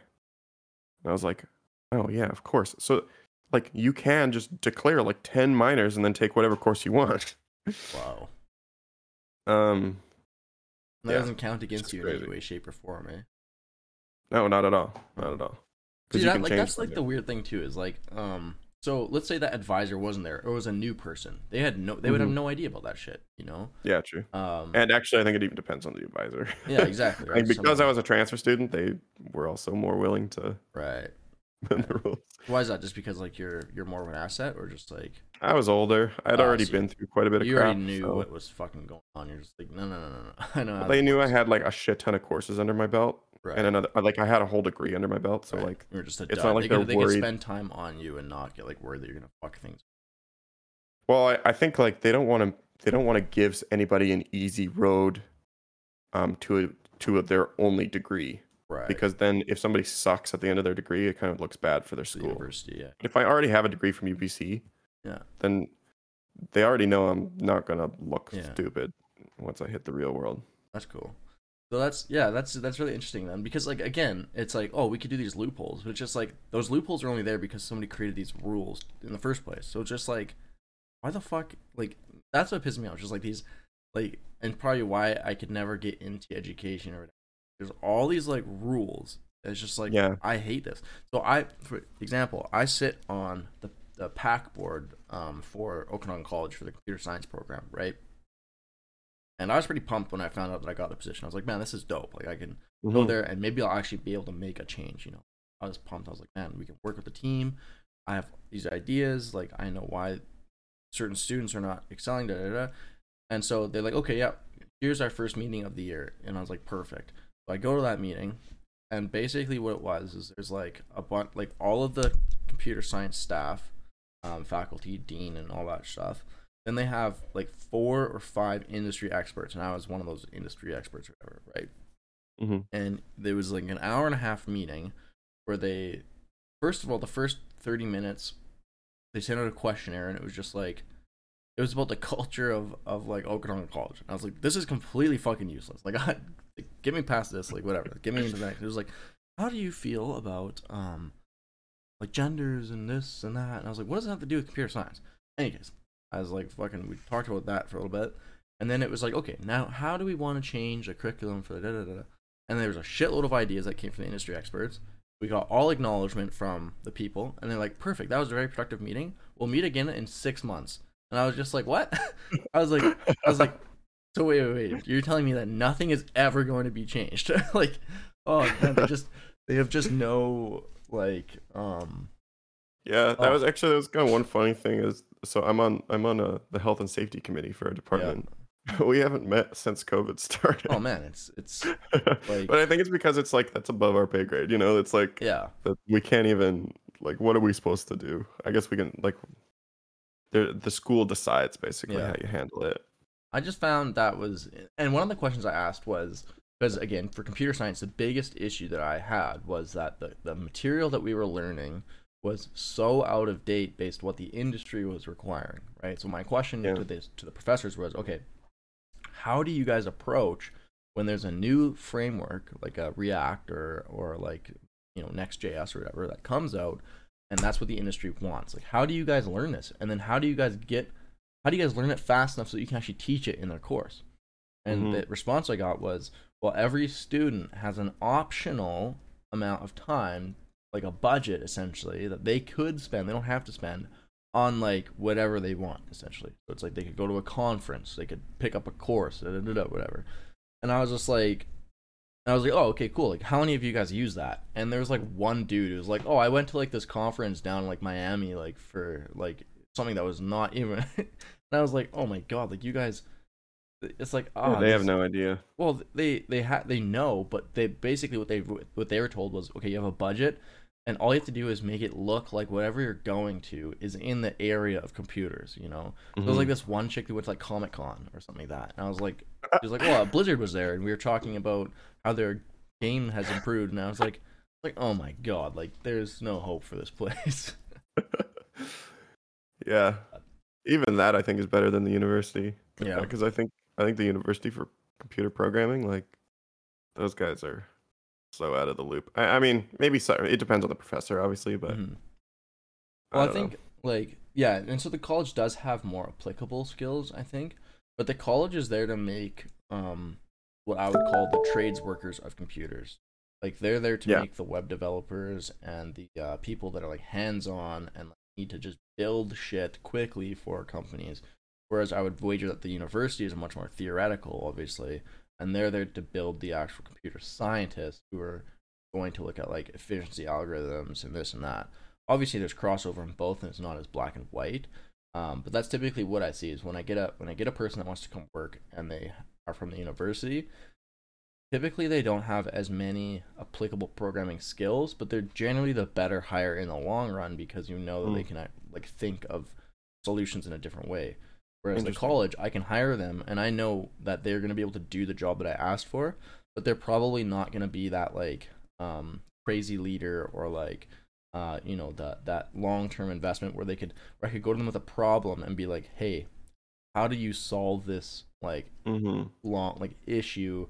And I was like, "Oh yeah, of course." So like you can just declare like ten minors and then take whatever course you want. Wow. Um, That Yeah, doesn't count against you in any way, shape, or form, eh? no, not at all, not at all. See, that, like that's like the weird thing too. Is like, um, so let's say that advisor wasn't there or was a new person. They had no they would have Mhm. no idea about that shit, you know? Yeah, true. Um And actually, I think it even depends on the advisor. Yeah, exactly, right? like because I was a transfer student, they were also more willing to right. bend the rules. Why is that? Just because like you're you're more of an asset or just like I was older. I'd Ah, already so been through quite a bit of you crap. already knew so- what was fucking going on. You're just like, no, no, no, no, no. I know. how they this knew I works. had like a shit ton of courses under my belt, right. and another like I had a whole degree under my belt. So right. like, you're just a it's dud. not like they they're could, they could worried- spend time on you and not get like worried that you're gonna fuck things. well, I, I think like they don't want to they don't want to give anybody an easy road, um, to a, to a, their only degree Right. because then if somebody sucks at the end of their degree, it kind of looks bad for their the school. university, yeah. If I already have a degree from UBC, Yeah. then they already know I'm not gonna look Yeah. stupid once I hit the real world. That's cool. So that's yeah, that's that's really interesting then because like again, it's like oh we could do these loopholes, but it's just like those loopholes are only there because somebody created these rules in the first place. So just like why the fuck like that's what pisses me off. Just like these like and probably why I could never get into education or whatever. There's all these like rules. It's just like Yeah. I hate this. So I for example, I sit on the the PAC board um, for Okanagan College for the computer science program, right? And I was pretty pumped when I found out that I got the position. I was like, man, this is dope. Like I can go Mhm. there and maybe I'll actually be able to make a change, you know. I was pumped. I was like, man, we can work with the team. I have these ideas, like I know why certain students are not excelling, da da da. And so they're like, okay, yeah, here's our first meeting of the year. And I was like, perfect. So I go to that meeting, and basically what it was is there's like a bunch, like all of the computer science staff, um, faculty, dean, and all that stuff. Then they have like four or five industry experts, and I was one of those industry experts or whatever, right? Mhm. And there was like an hour and a half meeting where they, first of all, the first 30 minutes, they sent out a questionnaire, and it was just like, it was about the culture of, of like Okanagan College. And I was like, this is completely fucking useless. Like, I, get me past this, like, whatever. Get me into the next. It was like, how do you feel about, um, like genders and this and that? And I was like, what does it have to do with computer science? Anyways, I was like, fucking, we talked about that for a little bit. And then it was like, okay, now how do we want to change the curriculum for da da? da? And there was a shitload of ideas that came from the industry experts. We got all acknowledgement from the people, and they're like, perfect, that was a very productive meeting. We'll meet again in six months. And I was just like, what? I was like, I was like, so wait, wait, wait. You're telling me that nothing is ever going to be changed? like, oh man, they just they have just no like um Yeah, that Oh. was actually that was kind of one funny thing is so I'm on I'm on a, the health and safety committee for our department. Yeah. We haven't met since COVID started. oh man, it's it's like- but I think it's because it's like that's above our pay grade. You know, it's like yeah. that we can't even like what are we supposed to do? I guess we can like the the school decides basically Yeah. how you handle it. I just found that was, and one of the questions I asked was because again, for computer science, the biggest issue that I had was that the the material that we were learning was so out of date based what the industry was requiring, right? So my question Yeah. to this to the professors was, okay, how do you guys approach when there's a new framework like a React or or like you know Next.js or whatever that comes out, and that's what the industry wants? Like, how do you guys learn this, and then how do you guys get how do you guys learn it fast enough so you can actually teach it in their course? And Mhm. the response I got was, well, every student has an optional amount of time, like a budget essentially, that they could spend, they don't have to spend on like whatever they want essentially. So it's like they could go to a conference, they could pick up a course, da, da, da, whatever. And I was just like, and I was like, oh, okay, cool. Like, how many of you guys use that? And there was like one dude who was like, oh, I went to like this conference down in like Miami, like for like something that was not even. and I was like, oh my god, like you guys, it's like, Yeah, ah, they have no idea. well, they they had they know, but they basically what they what they were told was okay, you have a budget, and all you have to do is make it look like whatever you're going to is in the area of computers. You know, it was like this one chick who went to like Comic Con or something like that, and I was like, she was like, well, Blizzard was there, and we were talking about how their game has improved, and I was like, like oh my god, like there's no hope for this place. yeah. Even that I think is better than the university. Yeah. Because I think I think the university for computer programming, like those guys are so out of the loop. I, I mean, maybe so, it depends on the professor, obviously, but Mhm. I Well, I, know. think like yeah, and so the college does have more applicable skills, I think, but the college is there to make um what I would call the trades workers of computers. Like they're there to Yeah. make the web developers and the uh, people that are like hands on and need to just build shit quickly for companies. Whereas I would wager that the university is much more theoretical, obviously, and they're there to build the actual computer scientists who are going to look at like efficiency algorithms and this and that. Obviously, there's crossover in both, and it's not as black and white. Um, but that's typically what I see is when I get a when I get a person that wants to come work and they are from the university. Typically, they don't have as many applicable programming skills, but they're generally the better hire in the long run because you know that they Mm. can like think of solutions in a different way. Whereas the college, I can hire them and I know that they're going to be able to do the job that I asked for, but they're probably not going to be that like um, crazy leader or like uh, you know that that long term investment where they could where I could go to them with a problem and be like, hey, how do you solve this like hmm long like issue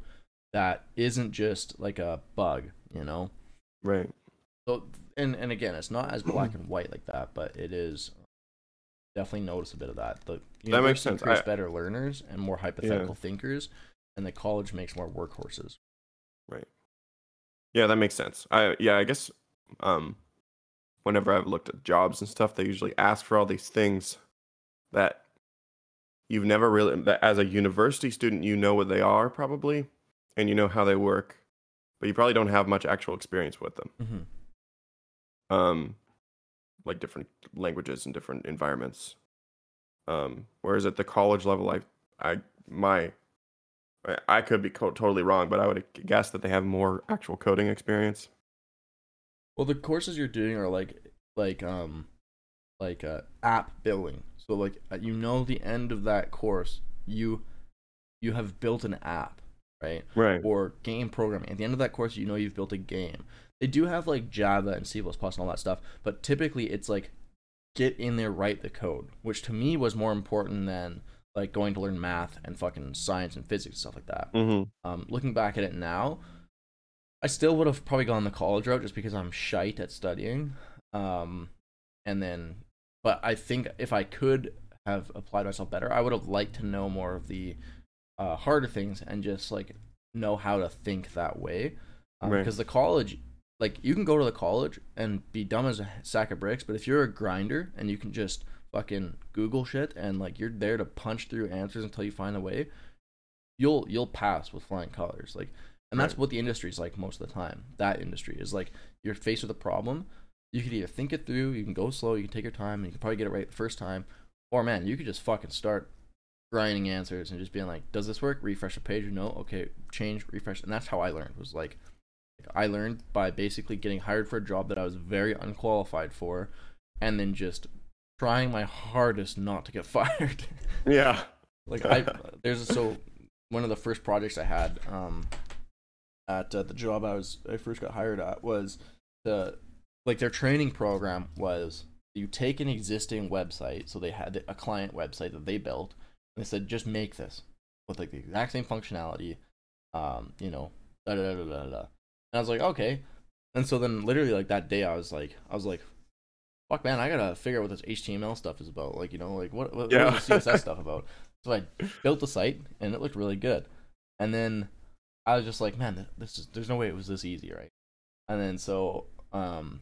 that isn't just like a bug, you know? Right. So and and again, it's not as black and white like that, but it is definitely notice a bit of that. The That makes sense. creates I- better learners and more hypothetical thinkers, and the college makes more workhorses. Right. Yeah, that makes sense. I yeah, I guess um whenever I've looked at jobs and stuff, they usually ask for all these things that you've never really that as a university student you know what they are probably and you know how they work, but you probably don't have much actual experience with them. Mm-hmm. Um like different languages and different environments. Um whereas at the college level I I my I- could be co- totally wrong, but I would guess that they have more actual coding experience. Well, the courses you're doing are like like um like uh, app building. So like you know the end of that course, you you have built an app, right? Right. Or game programming. At the end of that course, you know you've built a game. They do have like Java and C++ and all that stuff, but typically it's like get in there, write the code, which to me was more important than like going to learn math and fucking science and physics and stuff like that. Mm-hmm. Um, looking back at it now, I still would have probably gone the college route just because I'm shite at studying. Um, and then, but I think if I could have applied myself better, I would have liked to know more of the uh, harder things and just like know how to think that way. Um, Right. Because the college, like you can go to the college and be dumb as a sack of bricks, but if you're a grinder and you can just fucking Google shit and like you're there to punch through answers until you find a way, you'll you'll pass with flying colors. Like, and that's Right. what the industry's like most of the time. That industry is like you're faced with a problem. You could either think it through, you can go slow, you can take your time, and you can probably get it right the first time, or man, you could just fucking start grinding answers and just being like, does this work? Refresh a page. No, okay, change, refresh, and that's how I learned. Was like, I learned by basically getting hired for a job that I was very unqualified for, and then just trying my hardest not to get fired. Yeah. like I there's so one of the first projects I had um at uh, the job I was I first got hired at was the like their training program was you take an existing website so they had a client website that they built and they said just make this with like the exact same functionality um you know da da da da da and I was like okay and so then literally like that day I was like I was like fuck man I gotta figure out what this HTML stuff is about like you know like what what, Yeah. what is the CSS stuff about so I built the site and it looked really good. And then I was just like, man, this is there's no way it was this easy, right? And then so um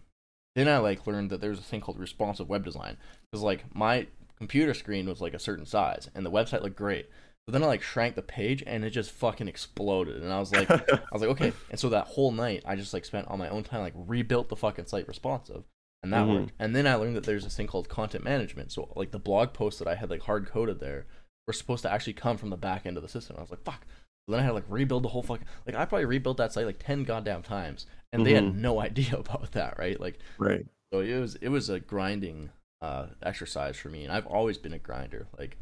then I like learned that there's a thing called responsive web design because like my computer screen was like a certain size and the website looked great. But then I like shrank the page and it just fucking exploded. And I was like, I was like, okay. And so that whole night, I just like spent all my own time like rebuilt the fucking site responsive, and that Mhm. worked. And then I learned that there's this thing called content management. So like the blog posts that I had like hard coded there were supposed to actually come from the back end of the system. I was like, fuck. So then I had to like rebuild the whole fucking like I probably rebuilt that site like ten goddamn times, and they had Mhm. no idea about that, right? Like right. so it was it was a grinding uh exercise for me, and I've always been a grinder. Like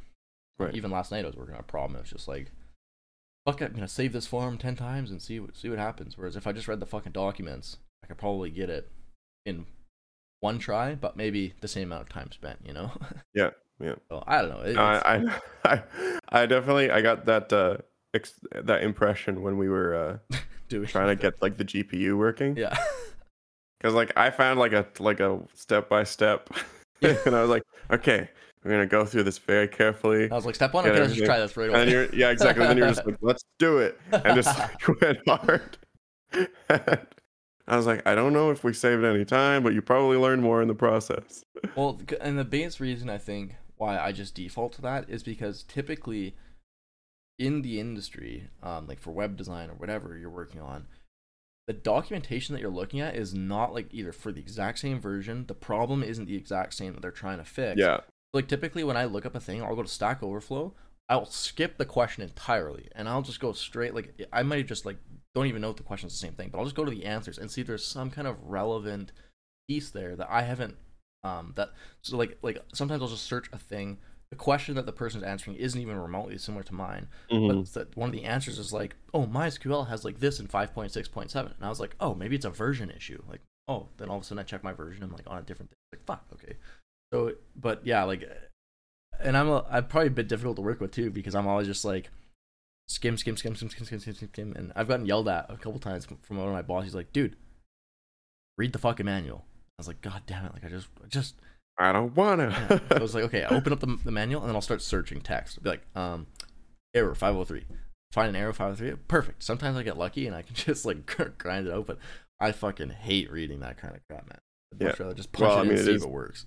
Right. even last night I was working on a problem. It was just like, fuck it, I'm gonna save this form ten times and see what see what happens. Whereas if I just read the fucking documents, I could probably get it in one try, but maybe the same amount of time spent. You know? Yeah, yeah. So I don't know. It, it's- I, I, I, definitely I got that uh ex- that impression when we were uh doing trying to get like the GPU working. yeah. Because like I found like a like a step by step, Yeah. and I was like, okay, we're gonna go through this very carefully. I was like, step one, okay, let's just try this right away. then you're yeah exactly. then you're just like, let's do it, and just like, went hard. I was like, I don't know if we saved any time, but you probably learned more in the process. Well, and the biggest reason I think why I just default to that is because typically in the industry, um, like for web design or whatever you're working on, the documentation that you're looking at is not like either for the exact same version. The problem isn't the exact same that they're trying to fix. yeah, Like typically when I look up a thing, I'll go to Stack Overflow. I'll skip the question entirely, and I'll just go straight. Like I might just like don't even know if the question's the same thing, but I'll just go to the answers and see if there's some kind of relevant piece there that I haven't. Um, that so like like sometimes I'll just search a thing. The question that the person's answering isn't even remotely similar to mine, Mhm. but one of the answers is like, oh, MySQL has like this in 5.6.7, and I was like, oh, maybe it's a version issue. Like, oh, then all of a sudden I check my version, I'm like on a different thing. Like, fuck, okay. So, but yeah, like, and I'm a, I'm probably a bit difficult to work with too because I'm always just like skim, skim, skim, skim, skim, skim, skim, skim, skim, and I've gotten yelled at a couple times from one of my bosses. He's like, dude, read the fucking manual. I was like, god damn it, like I just, I just I don't wanna. yeah. So I was like, okay, I open up the, the manual and then I'll start searching text. I'll be like, um, error 503. Find an error 503. Perfect. Sometimes I get lucky and I can just like grind it open. I fucking hate reading that kind of crap, man. I'd much Yeah. rather just punch Well, it I mean, and it see is- if it works.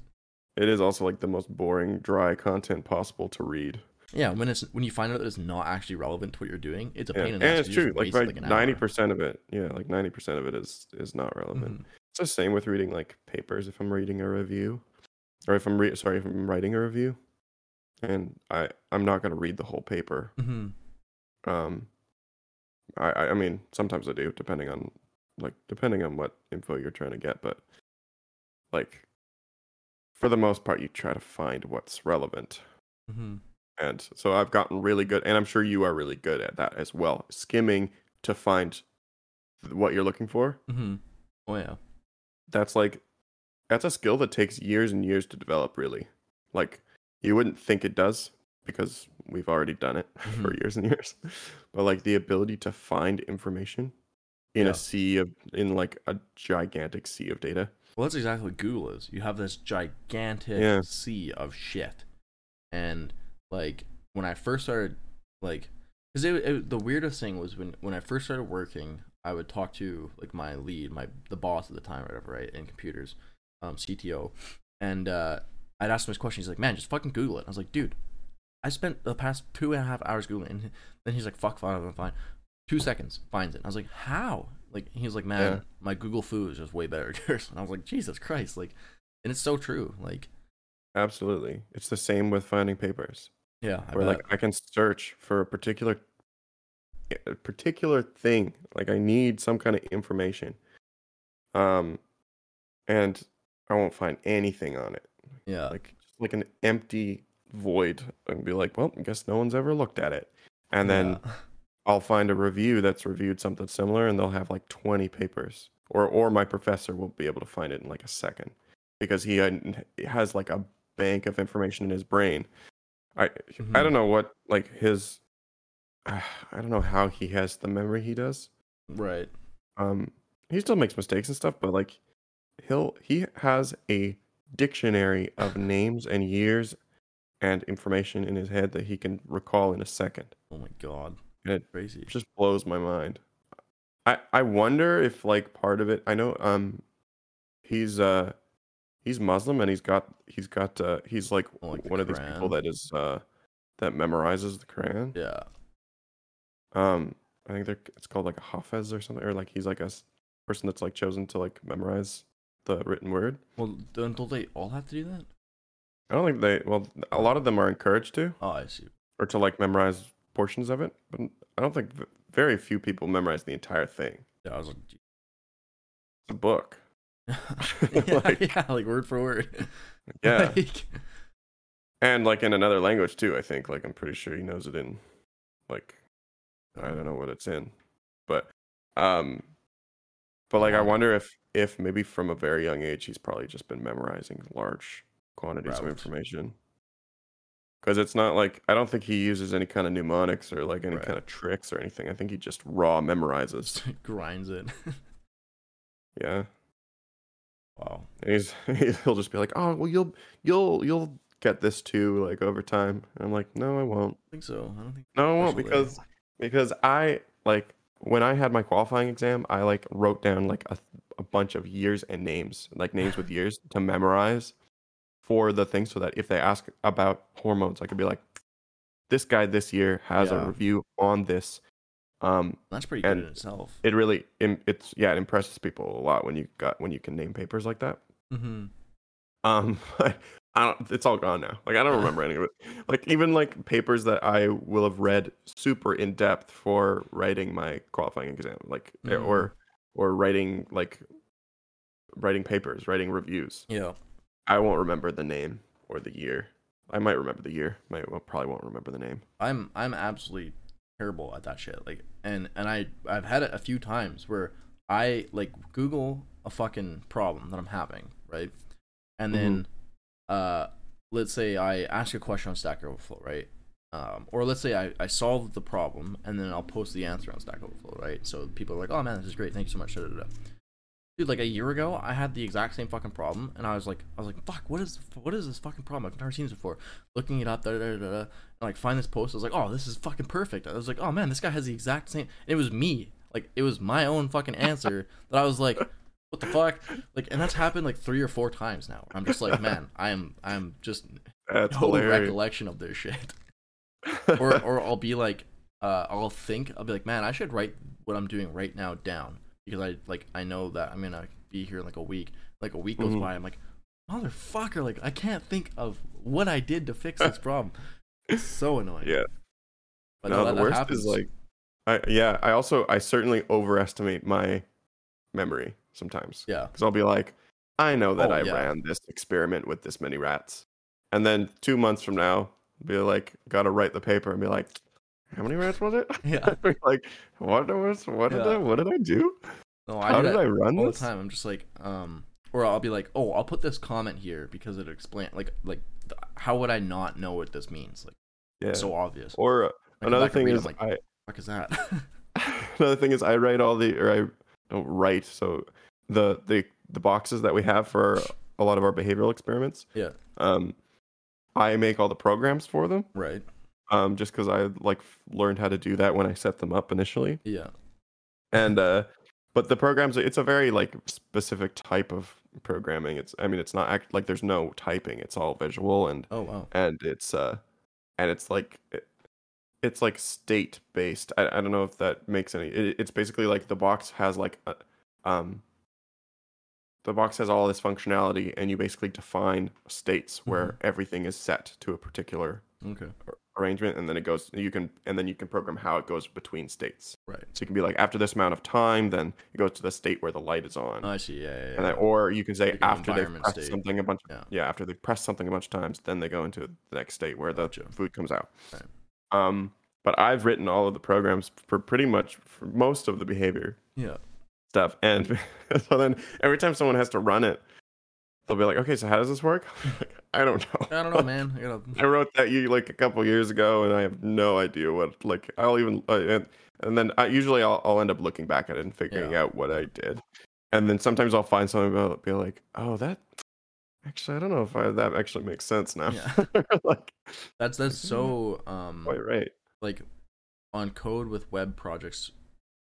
it is also like the most boring, dry content possible to read. Yeah, when it's when you find out that it's not actually relevant to what you're doing, it's a Yeah. pain in And the ass. it's 'cause you true. Like wasted, right, like, ninety percent of it, yeah, like ninety percent of it is is not relevant. Mhm. It's the same with reading like papers. If I'm reading a review, or if I'm re- sorry, if I'm writing a review, and I I'm not gonna read the whole paper. Mhm. Um, I I I mean sometimes I do, depending on like depending on what info you're trying to get, but like for the most part, you try to find what's relevant. Mm-hmm. And so I've gotten really good, and I'm sure you are really good at that as well, skimming to find what you're looking for. Mm-hmm. Oh yeah. That's like, that's a skill that takes years and years to develop, really. Like, you wouldn't think it does because we've already done it for Mhm. years and years. But like the ability to find information in Yeah. a sea of, in like a gigantic sea of data. Well, that's exactly what Google is. You have this gigantic Yeah. sea of shit, and like when I first started, like, because it, it, the weirdest thing was when when I first started working, I would talk to like my lead, my the boss at the time, or whatever, right, in computers, um, CTO, and uh, I'd ask him this question. He's like, "Man, just fucking Google it." I was like, "Dude, I spent the past two and a half hours googling," and then he's like, "Fuck, fine, fine, fine." Two seconds, finds it. I was like, "How?" Like he was like, "Man, Yeah. my Google fu is just way better than yours." And I was like, "Jesus Christ!" Like, and it's so true. Like, Absolutely. It's the same with finding papers. yeah, I where bet. like I can search for a particular a particular thing. Like I need some kind of information. Um and I won't find anything on it. yeah, Like just like an empty void and be like, well, I guess no one's ever looked at it. And then yeah. I'll find a review that's reviewed something similar and they'll have like 20 papers. Or or my professor will be able to find it in like a second because he has like a bank of information in his brain. I I Mhm. don't know what like his I don't know how he has the memory he does. right. Um he still makes mistakes and stuff, but like he'll he has a dictionary of names and years and information in his head that he can recall in a second. Oh my god, And it crazy. it just blows my mind. I I wonder if like part of it. I know um he's uh he's Muslim and he's got he's got uh he's like, Oh, like the one of these people that is uh that memorizes the Quran. Yeah, Um I think they're it's called like a hafiz or something or like he's like a person that's like chosen to like memorize the written word. well, don't, don't they all have to do that? I don't think they well a lot of them are encouraged to Oh, I see. or to like memorize portions of it, but I don't think very few people memorize the entire thing. Yeah, I was like, It's a book. yeah, Like- yeah, like word for word. Yeah. Like, and like in another language too i think like i'm pretty sure he knows it in like i don't know what it's in but um but like i uh-huh. wonder if if maybe from a very young age he's probably just been memorizing large quantities of information because it's not like i don't think he uses any kind of mnemonics or like any Right. kind of tricks or anything i think he just raw memorizes grinds it. yeah wow. and he's he'll just be like oh well you'll you'll you'll get this too like over time and i'm like no i won't I think so. I don't think. No, I won't because because I like when I had my qualifying exam, I like wrote down like a, a bunch of years and names, like names with years to memorize. for the thing so that if they ask about hormones, I could be like, this guy this year has Yeah. a review on this. Um, That's pretty good in itself. it really it's yeah it impresses people a lot when you got when you can name papers like that. mm-hmm. Um, but I don't. It's all gone now. Like I don't remember any of it. Like even like papers that I will have read super in depth for writing my qualifying exam, like Mhm. or or writing like writing papers, writing reviews. Yeah. I won't remember the name or the year. I might remember the year. Might well, probably won't remember the name. I'm I'm absolutely terrible at that shit. Like and and I I've had it a few times where I like Google a fucking problem that I'm having, right? And then uh let's say I ask a question on Stack Overflow, right? Um, or let's say I, I solve the problem and then I'll post the answer on Stack Overflow, right? So people are like, "Oh man, this is great. Thank you so much." Da, da, da. Dude, like a year ago, I had the exact same fucking problem, and I was like, I was like, "Fuck, what is what is this fucking problem? I've never seen this before." Looking it up, da da da da, and like find this post. I was like, "Oh, this is fucking perfect." I was like, "Oh man, this guy has the exact same." And it was me, like it was my own fucking answer that I was like, "What the fuck?" Like, and that's happened like three or four times now. I'm just like, man, I am I'm just That's no hilarious. recollection of this shit. or or I'll be like, uh, I'll think I'll be like, man, I should write what I'm doing right now down because I like I know that I'm gonna be here in like a week. Like a week goes Mhm. by, I'm like, motherfucker, like I can't think of what I did to fix this problem. It's so annoying. yeah. but no, the worst happens. is like, I yeah. I also I certainly overestimate my memory sometimes. yeah, because I'll be like, I know that Oh, I yeah. ran this experiment with this many rats, and then two months from now, be like, gotta write the paper and be like, how many rats was it? yeah. Like, what was what did I what did I do? No, I How do did I run all the this? time. I'm just like, um, or I'll be like, oh, I'll put this comment here because it explain like like how would I not know what this means? Like Yeah. so obvious. or come another thing is like, I fuck is that? another thing is I write all the or I don't write so the the the boxes that we have for a lot of our behavioral experiments. yeah, Um, I make all the programs for them. right. Um, just because I like learned how to do that when I set them up initially. Yeah, and uh but the programs it's a very like specific type of programming it's i mean it's not act like there's no typing it's all visual and Oh wow. and it's uh and it's like it, it's like state based I, I don't know if that makes any it, it's basically like the box has like a, um the box has all this functionality and you basically define states where everything is set to a particular Okay. arrangement and then it goes you can and then you can program how it goes between states Right. so you can be like after this amount of time, then it goes to the state where the light is on, Oh, I see. Yeah, yeah. yeah. and then, or you can say Like after they press state. something a bunch. Yeah. yeah, after they've pressed something a bunch of times, then they go into the next state where the food comes out. Right. Um, but I've written all of the programs for pretty much for most of the behavior yeah. stuff, and so then every time someone has to run it, they'll be like, "Okay, so how does this work?" I don't know. I don't know, man. I gotta. I wrote that you like a couple years ago, and I have no idea what. Like, I'll even uh, and, and then I usually I'll, I'll end up looking back at it and figuring Yeah. out what I did, and then sometimes I'll find something about be like, oh, that actually I don't know if I, that actually makes sense now. Yeah. like, That's that's so um quite right. like on code with web projects.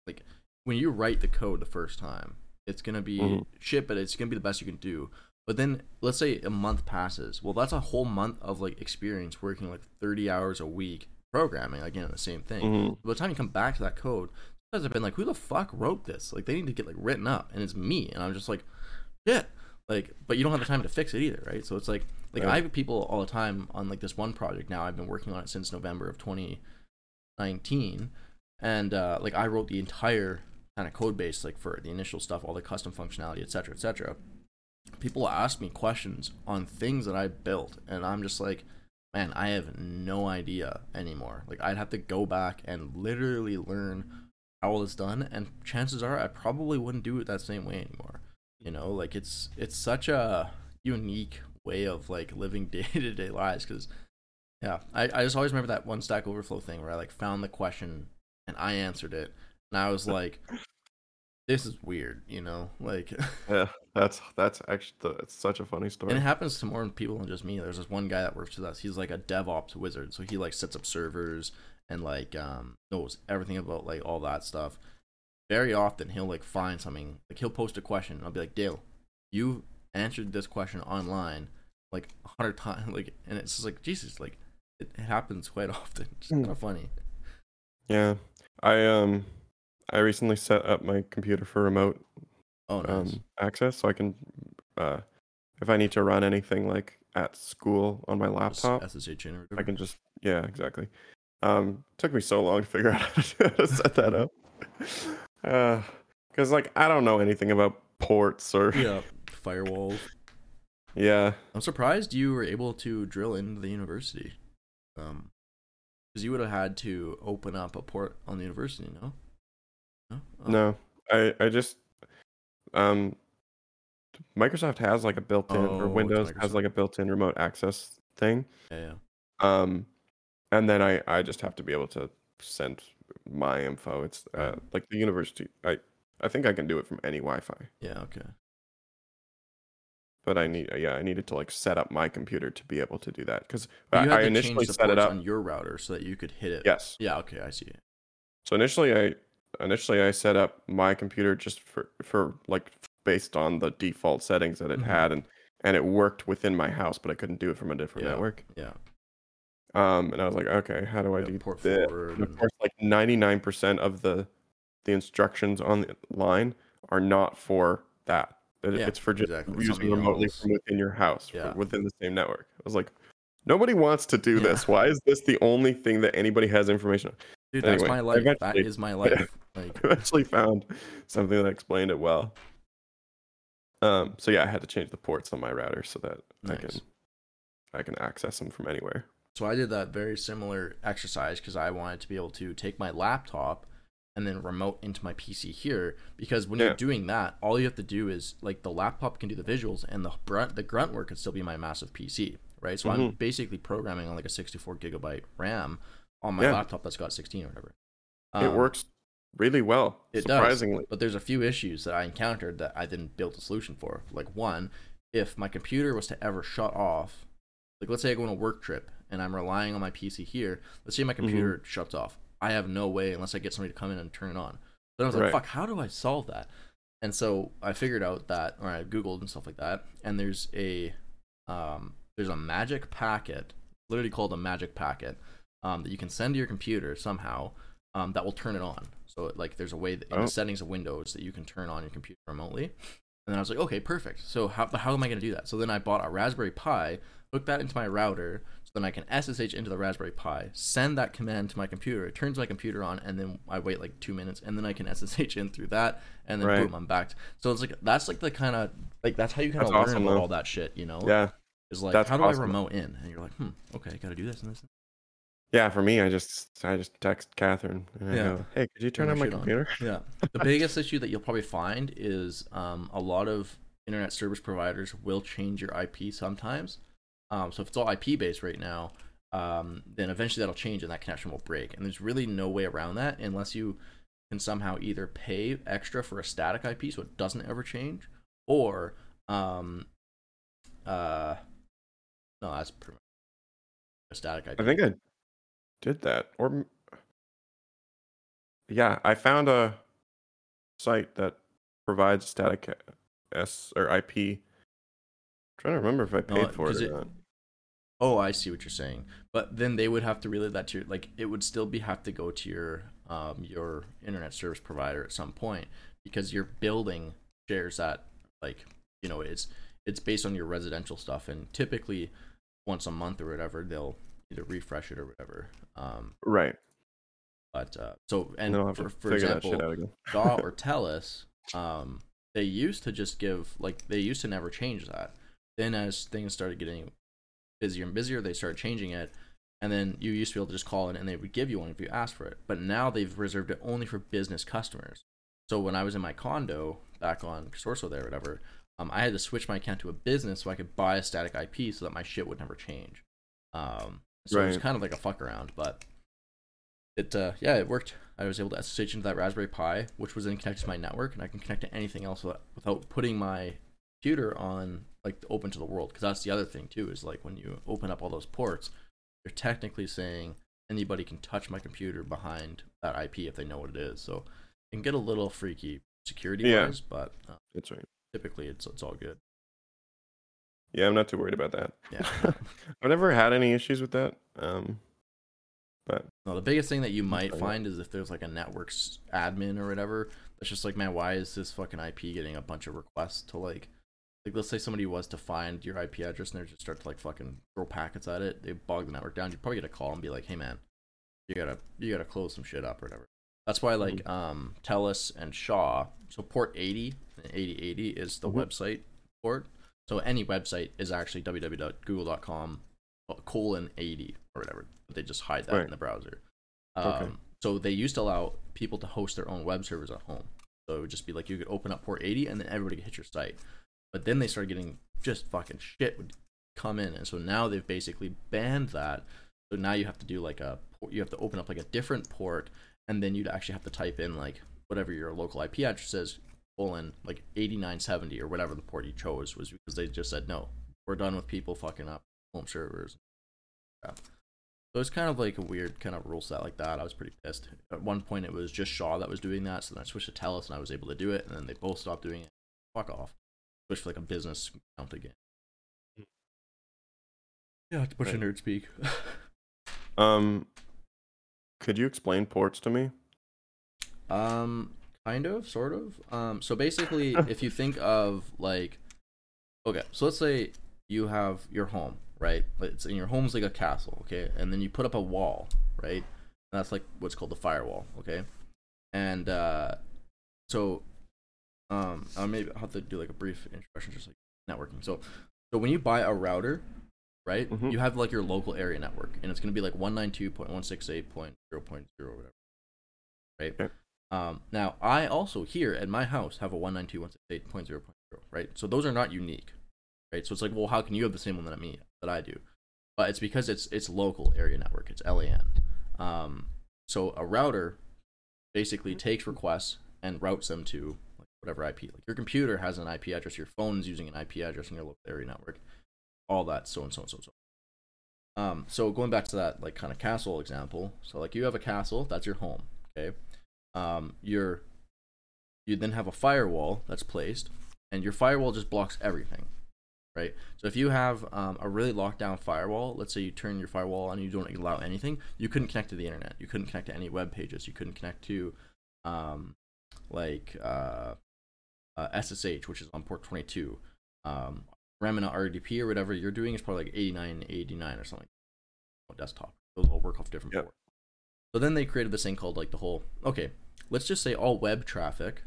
Like when you write the code the first time, it's gonna be Mhm. shit, but it's gonna be the best you can do. But then let's say a month passes. Well, that's a whole month of like experience working like 30 hours a week programming again the same thing. Mhm. By the time you come back to that code, guys have been like, who the fuck wrote this? Like they need to get like written up, and it's me, and I'm just like, shit. Like, but you don't have the time to fix it either, right? So it's like, like Right. I have people all the time on like this one project now. I've been working on it since November of 2019, and uh, like I wrote the entire kind of code base like for the initial stuff, all the custom functionality, etc., etc. People ask me questions on things that I built, and I'm just like, man, I have no idea anymore. Like I'd have to go back and literally learn how all it's done, and chances are I probably wouldn't do it that same way anymore. You know, like it's it's such a unique way of like living day to day lives because yeah, I, I just always remember that one Stack Overflow thing where I like found the question and I answered it, and I was like, this is weird, you know, like. Yeah, that's that's actually the, it's such a funny story. And it happens to more people than just me. There's this one guy that works with us. He's like a DevOps wizard, so he like sets up servers and like um knows everything about like all that stuff. Very often he'll like find something like he'll post a question. And I'll be like, Dale, you answered this question online. like a hundred times, like, and it's just like Jesus, like it, it happens quite often. It's Mm. kind of funny. Yeah. I um I recently set up my computer for remote Oh, nice. um access so I can uh if I need to run anything like at school on my laptop, SSH in I can just yeah, exactly. Um took me so long to figure out how to set that up. Uh cuz like I don't know anything about ports or yeah, firewalls. yeah. I'm surprised you were able to drill into the university. Um, because you would have had to open up a port on the university, no? No. Oh, No. I I just um Microsoft has like a built-in Oh, or Windows has like a built-in remote access thing. Yeah, yeah. Um, and then I I just have to be able to send my info. It's uh, like the university. I I think I can do it from any Wi-Fi, Yeah, okay. but I need yeah I needed to like set up my computer to be able to do that because I, I initially set it up. on your router so that you could hit it. Yes. Yeah, okay, I see. So initially I initially I set up my computer just for for like based on the default settings that it Mhm. had and and it worked within my house, but I couldn't do it from a different Yeah. network. Yeah. Um, and I was like, okay, how do I yeah do port this? forward. And of course, like ninety nine percent of the the instructions on the line are not for that. Yeah, it's for just exactly, using something remotely else. from within your house, Yeah. within the same network. I was like, nobody wants to do Yeah. this. Why is this the only thing that anybody has information on? Dude, that's anyway, my life. That is my life. Like, I eventually found something that explained it well. Um, so yeah, I had to change the ports on my router so that I can I can access them from anywhere. So I did that very similar exercise because I wanted to be able to take my laptop and then remote into my PC here. Because when Yeah. you're doing that, all you have to do is like the laptop can do the visuals and the grunt the grunt work can still be my massive PC, right? So I'm Mhm. basically programming on like a 64 gigabyte RAM on my Yeah. laptop that's got 16 or whatever. it Um, works really well, it does. surprisingly. But there's a few issues that I encountered that I didn't build a solution for. Like one, if my computer was to ever shut off, like let's say I go on a work trip and I'm relying on my PC here. Let's say my Mm-hmm. computer shuts off. I have no way unless I get somebody to come in and turn it on. Then I was like, Right. fuck, how do I solve that? And so I figured out that, or I googled and stuff like that. And there's a, um, there's a magic packet, literally called a magic packet, um, that you can send to your computer somehow, um, that will turn it on. So like, there's a way that in Oh. the settings of Windows that you can turn on your computer remotely. And then I was like, okay, perfect. So how, how am I going to do that? So then I bought a Raspberry Pi, hooked that into my router, then I can SSH into the Raspberry Pi, send that command to my computer, it turns my computer on, and then I wait like two minutes, and then I can SSH in through that, and then Right. boom, I'm back. So it's like that's like the kind of like that's how you kind of learn awesome, about all that shit, you know? Yeah. Is like that's how do awesome. I remote in? And you're like, hmm, okay, got to do this and this. Yeah, for me, I just I just text Catherine and I Yeah. go, "Hey, could you turn my on my shit on." computer?" Yeah. The biggest issue that you'll probably find is um, a lot of internet service providers will change your IP sometimes. Um, so if it's all IP based right now, um, then eventually that'll change and that connection will break. And there's really no way around that unless you can somehow either pay extra for a static IP so it doesn't ever change, or um, uh, no, that's a static IP. I think I did that, or yeah, I found a site that provides static S or IP. Trying to remember if I No, paid for it or it- not. Oh, I see what you're saying. But then they would have to relay that to your like it would still be have to go to your um your internet service provider at some point because your building shares that like you know it's it's based on your residential stuff and typically once a month or whatever they'll either refresh it or whatever. Um Right. but uh so and And then I'll have for, for example that shit out again. Shaw or Telus, um, they used to just give like they used to never change that. Then as things started getting busier and busier, they started changing it, and then you used to be able to just call in and they would give you one if you asked for it. But now they've reserved it only for business customers. So when I was in my condo back on Sorso there, or whatever, um, I had to switch my account to a business so I could buy a static IP so that my shit would never change. Um, so it was kind of like a fuck around, but it uh, yeah, it worked. I was able to SSH into that Raspberry Pi, which was then connected to my network, and I can connect to anything else without, without putting my computer on like open to the world. Because that's the other thing too is like when you open up all those ports, you're technically saying anybody can touch my computer behind that IP if they know what it is. So it can get a little freaky security Yeah. wise, but uh, That's right. typically it's it's all good. Yeah, I'm not too worried about that. Yeah. I've never had any issues with that. Um, but No, the biggest thing that you might find is if there's like a network's admin or whatever that's just like, man, why is this fucking IP getting a bunch of requests to like, like let's say somebody was to find your IP address and they just start to like fucking throw packets at it, they bog the network down. You'd probably get a call and be like, hey man, you gotta you gotta close some shit up or whatever. That's why like um Telus and Shaw, so port 80 and 8080 is the Mhm. website port. So any website is actually www.google.com colon 80 or whatever. But they just hide that Right. in the browser. Um, Okay. So they used to allow people to host their own web servers at home. So it would just be like you could open up port 80 and then everybody could hit your site. But then they started getting just fucking shit would come in. And so now they've basically banned that. So now you have to do like a, you have to open up like a different port and then you'd actually have to type in like whatever your local IP address is, colon like 8970 or whatever the port you chose was because they just said, no, we're done with people fucking up home servers. Crap. So it's kind of like a weird kind of rule set like that. I was pretty pissed. At one point, it was just Shaw that was doing that, so then I switched to Telus and I was able to do it, and then they both stopped doing it. Fuck off. Switched to like a business account again. Yeah, it's a bunch of nerd speak. um, could you explain ports to me? Um, kind of, sort of. Um, so basically, if you think of like, okay, so let's say you have your home, right? It's in your home's like a castle, okay, and then you put up a wall, right? And that's like what's called the firewall, okay, and uh, so, um, I maybe I'll have to do like a brief introduction, just like networking. So, so when you buy a router, right, Mhm. you have like your local area network, and it's gonna be like one nine two point one six eight point zero point zero whatever, right? Okay. Um, now I also here at my house have a 192.168.0.0, right? So those are not unique, right? So it's like, well, how can you have the same one that me that I do? But it's because it's it's local area network. It's LAN. Um, so a router basically takes requests and routes them to whatever IP. Like your computer has an IP address, your phone's using an IP address in your local area network, all that, so and so and so and so. Um, so going back to that like kind of castle example, so like you have a castle, that's your home, okay? Um, your you then have a firewall that's placed, and your firewall just blocks everything, right? So if you have um, a really locked down firewall, let's say you turn your firewall on and you don't allow anything, you couldn't connect to the internet, you couldn't connect to any web pages, you couldn't connect to um, like uh, uh, SSH, which is on port 22. Um, RDP or whatever you're doing is probably like 89, 89 or something. on Desktop. Those all work off different Yep. ports. So then they created this thing called like the whole. Okay, let's just say all web traffic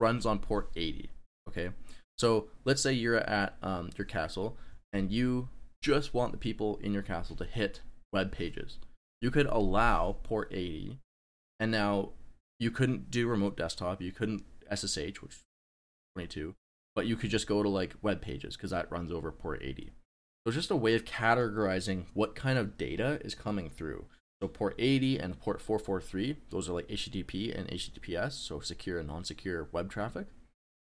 runs on port 80. Okay, so let's say you're at um, your castle and you just want the people in your castle to hit web pages. You could allow port 80, and now you couldn't do remote desktop. You couldn't SSH, which 22, but you could just go to like web pages because that runs over port 80. So it's just a way of categorizing what kind of data is coming through. So port 80 and port 443, those are like HTTP and HTTPS, so secure and non-secure web traffic.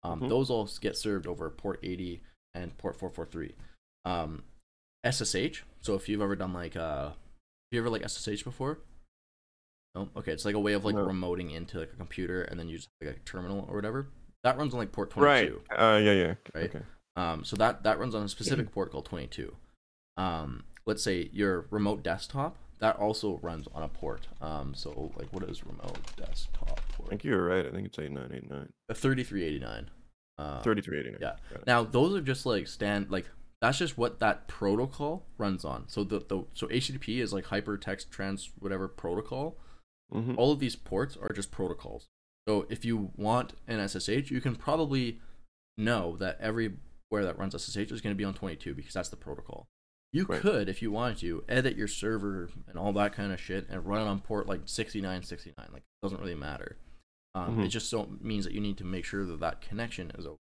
Um, Mhm. Those all get served over port 80 and port 443. Um, SSH. So if you've ever done like, uh, have you ever like SSH before? No. Okay, it's like a way of like No. remoting into like a computer and then use like a terminal or whatever. That runs on like port 22. Right. 22. Uh, yeah, yeah. Right. Okay. Um, so that that runs on a specific port called 22. Um, let's say your remote desktop that also runs on a port. Um, so like what is remote desktop port? I think you're right. I think it's 8989. A 3389. Uh, 3389. yeah. Got now those are just like stand like that's just what that protocol runs on. So the, the so HTTP is like hypertext trans whatever protocol. Mhm. All of these ports are just protocols. So if you want an SSH, you can probably know that everywhere that runs SSH is going to be on 22 because that's the protocol. You Right. could, if you wanted to, edit your server and all that kind of shit and run it on port like 6969. Like, it doesn't really matter. Um, It Mhm. just so means that you need to make sure that that connection is open.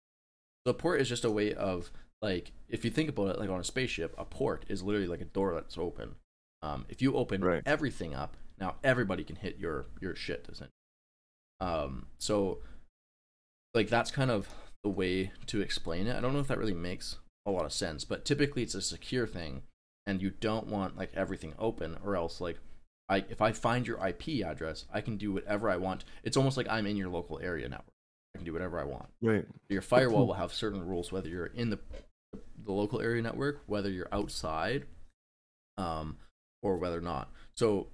So port is just a way of like if you think about it, like on a spaceship, a port is literally like a door that's open. Um, if you open Right. everything up, now everybody can hit your your shit. Essentially. Um, so like that's kind of the way to explain it. I don't know if that really makes a lot of sense, but typically it's a secure thing, and you don't want like everything open, or else like I if I find your IP address, I can do whatever I want. It's almost like I'm in your local area network. I can do whatever I want. Right. Your firewall will have certain rules whether you're in the the local area network, whether you're outside, um, or whether or not. So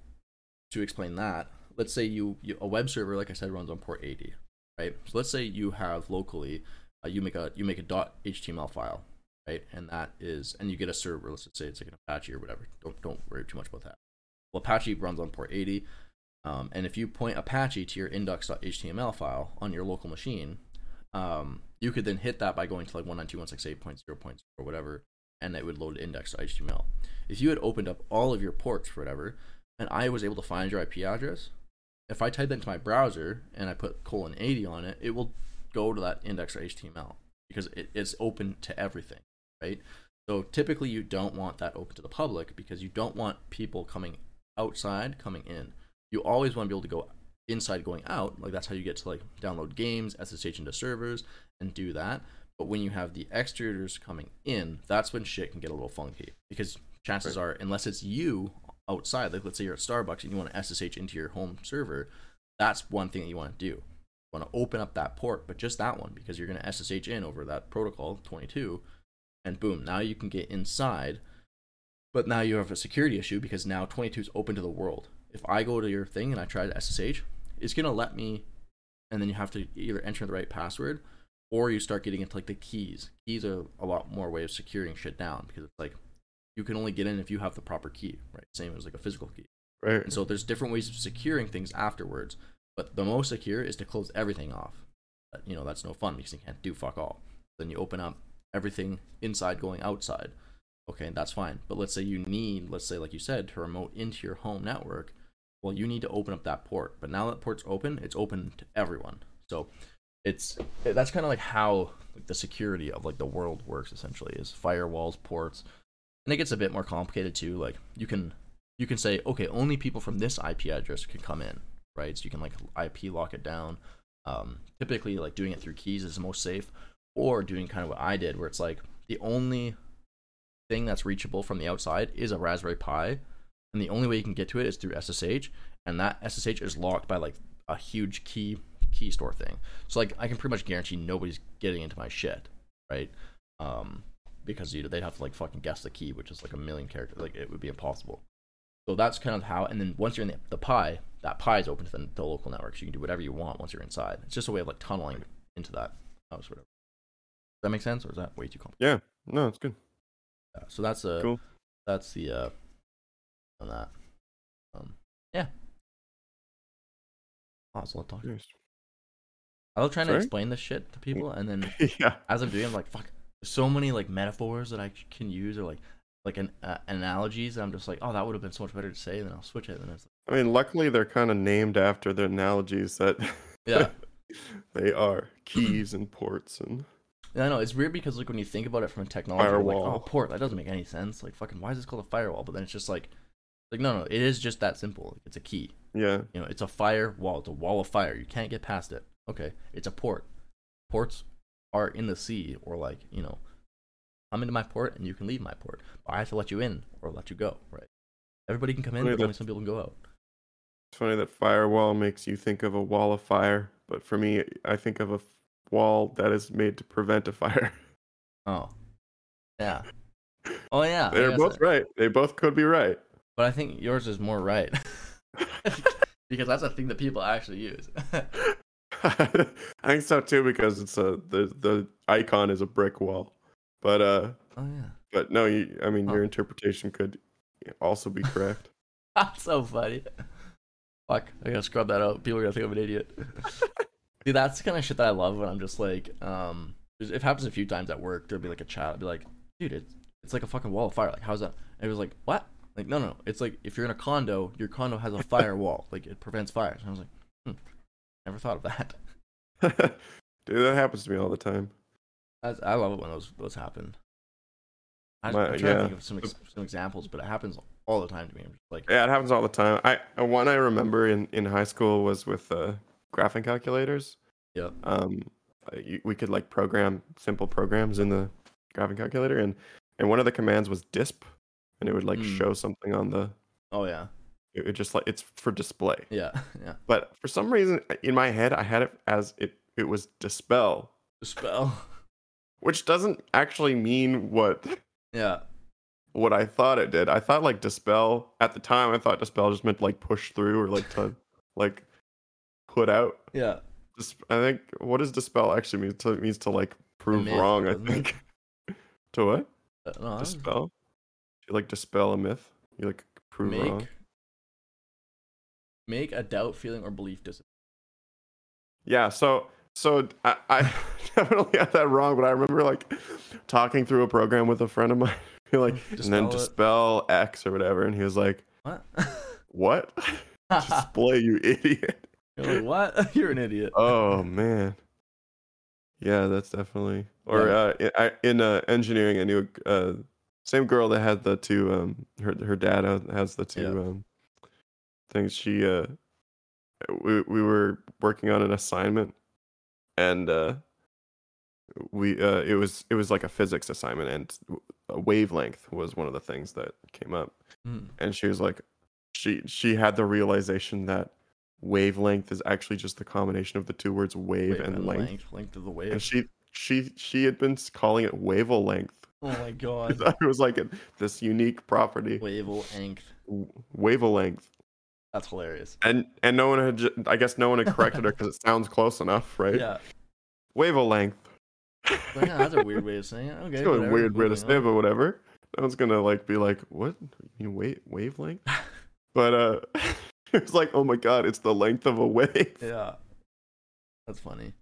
to explain that, let's say you, you a web server, like I said, runs on port 80, right? So let's say you have locally, uh, you make a you make a .html file, right? And that is, and you get a server. Let's just say it's like an Apache or whatever. Don't don't worry too much about that. Well, Apache runs on port 80, um, and if you point Apache to your index.html file on your local machine, um, you could then hit that by going to like 192.168.0.0 or whatever, and it would load index.html. If you had opened up all of your ports for whatever, and I was able to find your IP address, if I type that into my browser and I put colon 80 on it, it will go to that index.html because it, it's open to everything, right? So typically you don't want that open to the public because you don't want people coming outside coming in. You always want to be able to go inside going out. Like that's how you get to like download games, SSH into servers, and do that. But when you have the exteriors coming in, that's when shit can get a little funky because chances right. are, unless it's you outside, like let's say you're at Starbucks and you want to SSH into your home server, that's one thing that you want to do. You want to open up that port, but just that one because you're going to SSH in over that protocol 22, and boom, now you can get inside. But now you have a security issue because now 22 is open to the world. If I go to your thing and I try to SSH, it's gonna let me, and then you have to either enter the right password or you start getting into like the keys. Keys are a lot more way of securing shit down because it's like you can only get in if you have the proper key, right? Same as like a physical key. Right. And so there's different ways of securing things afterwards, but the most secure is to close everything off. But, you know, that's no fun because you can't do fuck all. Then you open up everything inside going outside. Okay, that's fine. But let's say you need, let's say like you said, to remote into your home network. Well, you need to open up that port. But now that port's open, it's open to everyone. So it's that's kind of like how like the security of like the world works essentially is firewalls, ports, and it gets a bit more complicated too. Like you can you can say okay, only people from this IP address can come in, right? So you can like IP lock it down. Um, typically, like doing it through keys is the most safe, or doing kind of what I did, where it's like the only thing that's reachable from the outside is a Raspberry Pi, and the only way you can get to it is through SSH, and that SSH is locked by like a huge key key store thing. So like I can pretty much guarantee nobody's getting into my shit, right? Um, because you know they'd have to like fucking guess the key, which is like a million characters. Like it would be impossible. So that's kind of how. And then once you're in the, the Pi, that Pi is open to the, the, local network. So you can do whatever you want once you're inside. It's just a way of like tunneling into that house, whatever. Does that make sense, or is that way too complicated? Yeah, no, it's good. Yeah, so that's a cool. That's the uh on that. Um, yeah. Oh, so let's talk. Nice. I love trying Sorry? to explain this shit to people, and then yeah. as I'm doing, I'm like, fuck. So many like metaphors that I can use, or like like an uh, analogies. I'm just like, oh, that would have been so much better to say. And then I'll switch it, and it's. Like, I mean, luckily they're kind of named after the analogies that. Yeah. they are keys and ports and. Yeah, I know it's weird because like when you think about it from a technology, firewall. like, oh, port that doesn't make any sense. Like fucking, why is this called a firewall? But then it's just like, like no, no, it is just that simple. It's a key. Yeah. You know, it's a firewall. It's a wall of fire. You can't get past it. Okay, it's a port. Ports are in the sea or like you know, come into my port and you can leave my port. But I have to let you in or let you go. Right. Everybody can come in, but only some people can go out. It's funny that firewall makes you think of a wall of fire, but for me, I think of a wall that is made to prevent a fire. Oh, yeah. Oh yeah. They're both right. They both could be right. But I think yours is more right. because that's a thing that people actually use. I think so too because it's a the the icon is a brick wall. But uh Oh yeah. But no, you, I mean your interpretation could also be correct. that's so funny. Fuck, I gotta scrub that out. People are gonna think I'm an idiot. Dude, that's the kind of shit that I love when I'm just like, um, it happens a few times at work. There'll be like a chat, I'll be like, dude, it's it's like a fucking wall of fire. Like, how's that? And it was like, what? Like, no, no, it's like if you're in a condo, your condo has a firewall, like it prevents fires. And I was like, hmm, never thought of that. dude, that happens to me all the time. I, I love it when those those happen. I, My, I'm trying yeah. to think of some some examples, but it happens all the time to me. I'm just like, yeah, it happens all the time. I one I remember in in high school was with uh graphing calculators. Yeah. Um, we could like program simple programs in the graphing calculator, and and one of the commands was disp, and it would like mm. show something on the. Oh yeah. It would just like it's for display. Yeah, yeah. But for some reason, in my head, I had it as it it was dispel. Dispel. which doesn't actually mean what Yeah. what I thought it did. I thought like dispel at the time. I thought dispel just meant like push through or like to like put out. Yeah. I think what does dispel actually mean? To, it means to like prove myth, wrong. I think. to what? Uh, No, Dispel. You like dispel a myth. You like prove make wrong. Make a doubt, feeling, or belief disappear. Yeah. So so I, I definitely got that wrong, but I remember like talking through a program with a friend of mine. Like, and then Dispel it. dispel X or whatever, and he was like, What? "What? Display, you idiot." You're like, what? You're an idiot. oh man yeah that's definitely or Yeah. uh in, I, in uh engineering i knew uh same girl that had the two um her her dad has the two Yeah. um things she uh we, we were working on an assignment and uh we uh it was it was like a physics assignment and a wavelength was one of the things that came up Mm. and she was like she she had the realization that wavelength is actually just the combination of the two words wave, Wave and, and length. length, length of the wave and she she she had been calling it wavelength Oh my god. it was like a, this unique property Wavelength. wavelength That's hilarious. and and no one had ju- i guess no one had corrected her because it sounds close enough right Yeah. wavelength yeah, that's a weird way of saying it. Okay. it's a weird way to say it, but whatever no one's gonna like be like what you mean wave wavelength but uh it's like oh my god it's the length of a wave Yeah. That's funny.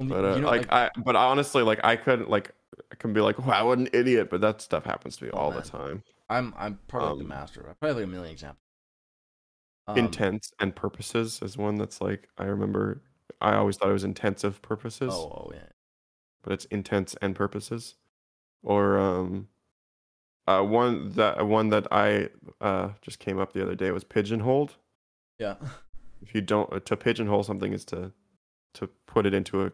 But uh, you know, like, I, but honestly, like I couldn't like I can be like, wow, what an idiot. But that stuff happens to me Oh, all man. the time. I'm I'm probably like the um, master. I probably have like a million examples. Um, Intents and purposes is one that's like I remember. I always thought it was intensive purposes, Oh, oh yeah. but it's intents and purposes. Or um, uh, one that one that I uh just came up the other day was pigeonholed. Yeah. If you don't to pigeonhole something is to to put it into a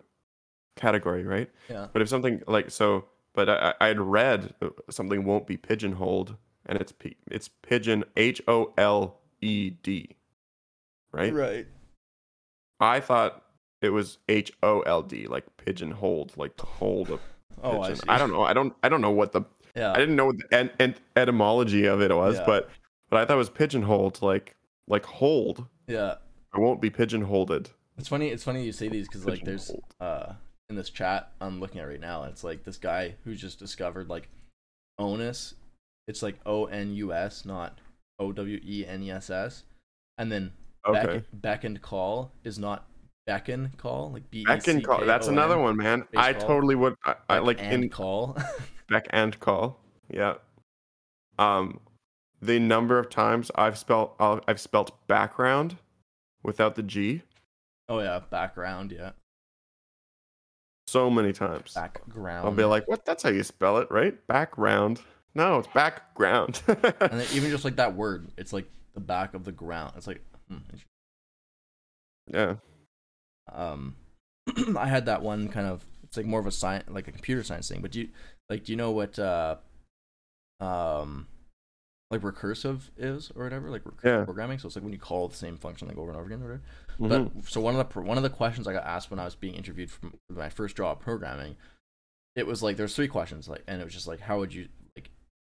category, right? Yeah. But if something like so, but I, I had read uh, something won't be pigeonholed, and it's p it's pigeon H O L E D, right? Right. I thought it was H O L D, like pigeonholed, like to hold a Oh, I pigeon. see. I don't know. I don't. I don't know what the. Yeah. I didn't know what the en- en- etymology of it was, Yeah. but but I thought it was pigeonholed, like like hold. yeah. I won't be pigeonholed. It's funny. It's funny you say these because like there's uh in this chat I'm looking at right now. It's like this guy who's just discovered like onus. It's like O N U S, not O W E N E S S. And then Okay. beck, beck and call is not beckon call like B E Beck and call. That's another one, man. I totally would. I, I like in call. Beck and call. Yeah. Um, the number of times I've spelled I've I've spelt background without the G oh yeah, background. Yeah, so many times. background. I'll be like, "What? That's how you spell it, right? Background? No, it's background." and even just like that word, it's like the back of the ground. It's like, hmm, yeah. um I had that one kind of it's like more of a science like a computer science thing, but do you like do you know what uh um like recursive is or whatever like recursive Yeah. programming so it's like when you call the same function like over and over again or whatever Mhm. but so one of the one of the questions I got asked when I was being interviewed for my first job programming it was like there's three questions like and it was just like how would you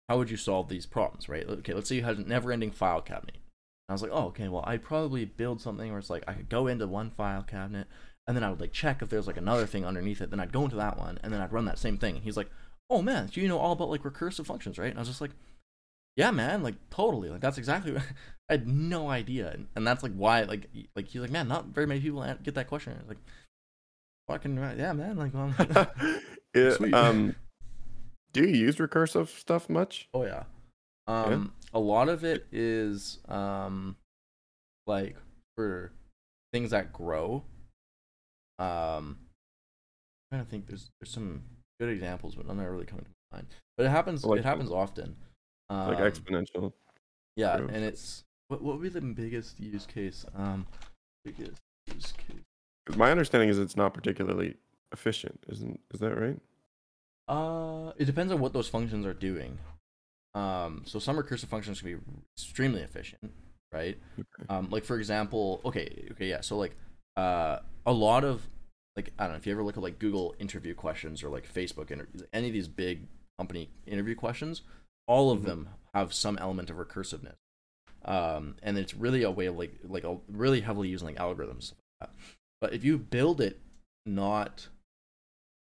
how would you solve these problems right? Okay let's say you had a never ending file cabinet. And I was like oh okay well I'd probably build something where it's like I could go into one file cabinet and then I would like check if there's like another thing underneath it then I'd go into that one and then I'd run that same thing. And he's like oh man so you know all about like recursive functions right? And I was just like yeah man like totally like that's exactly what I had no idea. And, and that's like why like like he's like man not very many people get that question. I was like fucking right yeah man like Yeah, Sweet. um, do you use recursive stuff much? Oh yeah. Um a lot of it is um like for things that grow. Um I'm trying to think there's there's some good examples but none are really coming to mind. But it happens Like- it happens often. Um, Like exponential. Yeah, growth. and it's what what would be the biggest use case? Um biggest use case. My understanding is it's not particularly efficient. Isn't is that right? Uh, it depends on what those functions are doing. Um, so some recursive functions can be extremely efficient, right? Okay. Um, like for example, okay, okay, yeah. So like, uh, a lot of like I don't know if you ever look at like Google interview questions or like Facebook interviews, any of these big company interview questions, all of Mhm. them have some element of recursiveness. Um, and it's really a way of like like a, really heavily using like algorithms. But if you build it not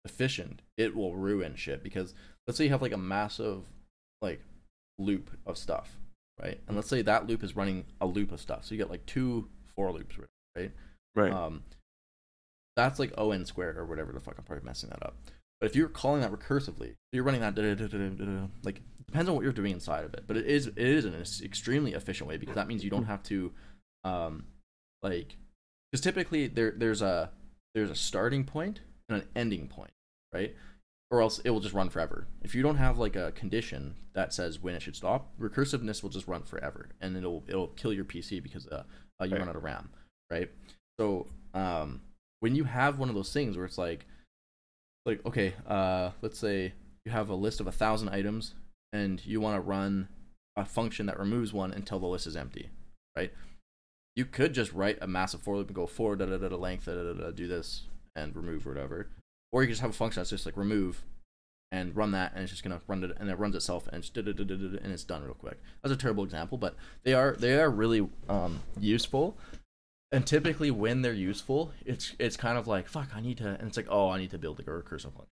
efficient, it will ruin shit because let's say you have like a massive like loop of stuff, right? And let's say that loop is running a loop of stuff. So you get like two for loops, right? Right. Um, that's like O n squared or whatever the fuck. I'm probably messing that up. But if you're calling that recursively, you're running that like depends on what you're doing inside of it. But it is it is an extremely efficient way because that means you don't have to, um, like, because typically there there's a there's a starting point and an ending point, right? Or else it will just run forever. If you don't have like a condition that says when it should stop, recursiveness will just run forever, and it'll it'll kill your PC because uh, uh you Right. run out of RAM, right? So um, when you have one of those things where it's like, like okay, uh, let's say you have a list of a thousand items and you want to run a function that removes one until the list is empty, right? You could just write a massive for loop and go for da da da da length da da da da do this and remove or whatever, or you can just have a function that's just like remove and run that and it's just gonna run it and it runs itself and it's and it's done real quick. That's a terrible example, but they are they are really um useful and typically when they're useful it's it's kind of like fuck i need to and it's like oh i need to build like a recursive function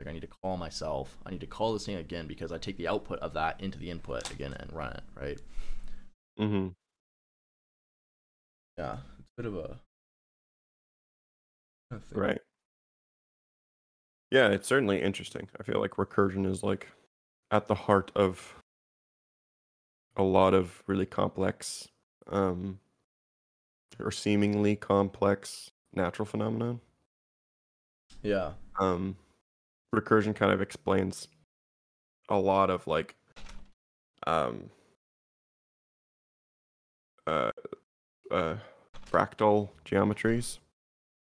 like i need to call myself i need to call this thing again because i take the output of that into the input again and run it right mm-hmm. yeah it's a bit of a. Right. Yeah, it's certainly interesting. I feel like recursion is like at the heart of a lot of really complex um or seemingly complex natural phenomenon. yeah Um recursion kind of explains a lot of like um uh uh fractal geometries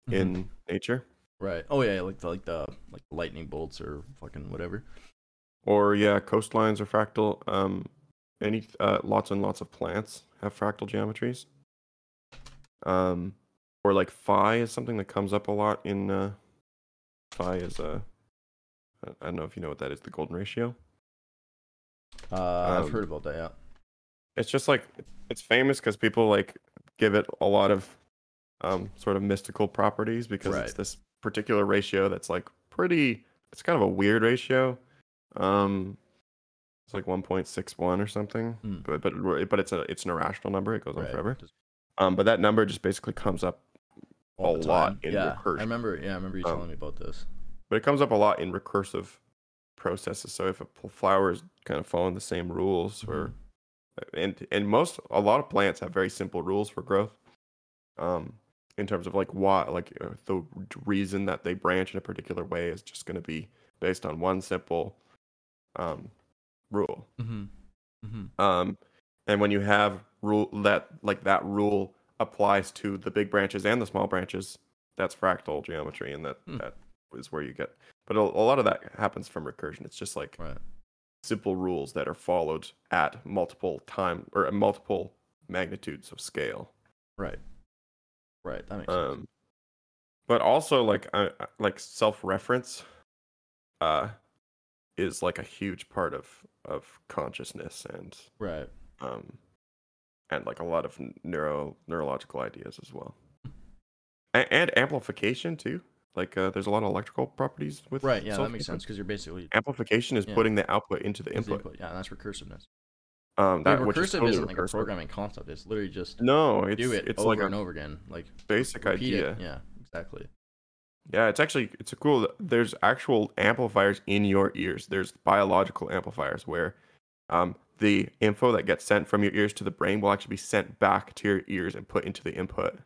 Mhm. in nature. Right oh yeah like the like the like the lightning bolts or fucking whatever Or yeah, coastlines are fractal. Um, any uh, lots and lots of plants have fractal geometries. Um, or like phi is something that comes up a lot in. Uh, phi is a. I I don't know if you know what that is. The golden ratio. uh i've Um, heard about that yeah It's just like it's famous because people like give it a lot of um sort of mystical properties because it's this particular ratio that's like pretty. It's kind of a weird ratio. Um, it's like 1.61 or something. Hmm. But but but it's a it's an irrational number. It goes on right forever. Um, but that number just basically comes up all a lot in yeah recursion. i remember yeah i remember you Um, telling me about this but it comes up a lot in recursive processes. So if a flower is kind of following the same rules, or and and most a lot of plants have very simple rules for growth. Um, in terms of like why, like uh, the reason that they branch in a particular way is just going to be based on one simple um rule. mm-hmm mm-hmm Um, and when you have rule that like that rule applies to the big branches and the small branches, that's fractal geometry, and that Hmm. that is where you get. But a, a lot of that happens from recursion. It's just like right simple rules that are followed at multiple time or at multiple magnitudes of scale. right right that makes sense Um, but also like I, like self reference, uh, is like a huge part of of consciousness and right um, and like a lot of neuro neurological ideas as well, and, and amplification too. Like uh, there's a lot of electrical properties with right yeah that makes sense because you're basically Amplification is Yeah. putting the output into the Is the input. input. Yeah, that's recursiveness. Um, That that which is recursive totally isn't like a programming concept. It's literally just No, it's do it it's over like and over again. Like basic idea. it. Yeah, exactly. Yeah, it's actually it's a cool. There's actual amplifiers in your ears. There's biological amplifiers where, um, the info that gets sent from your ears to the brain will actually be sent back to your ears and put into the input.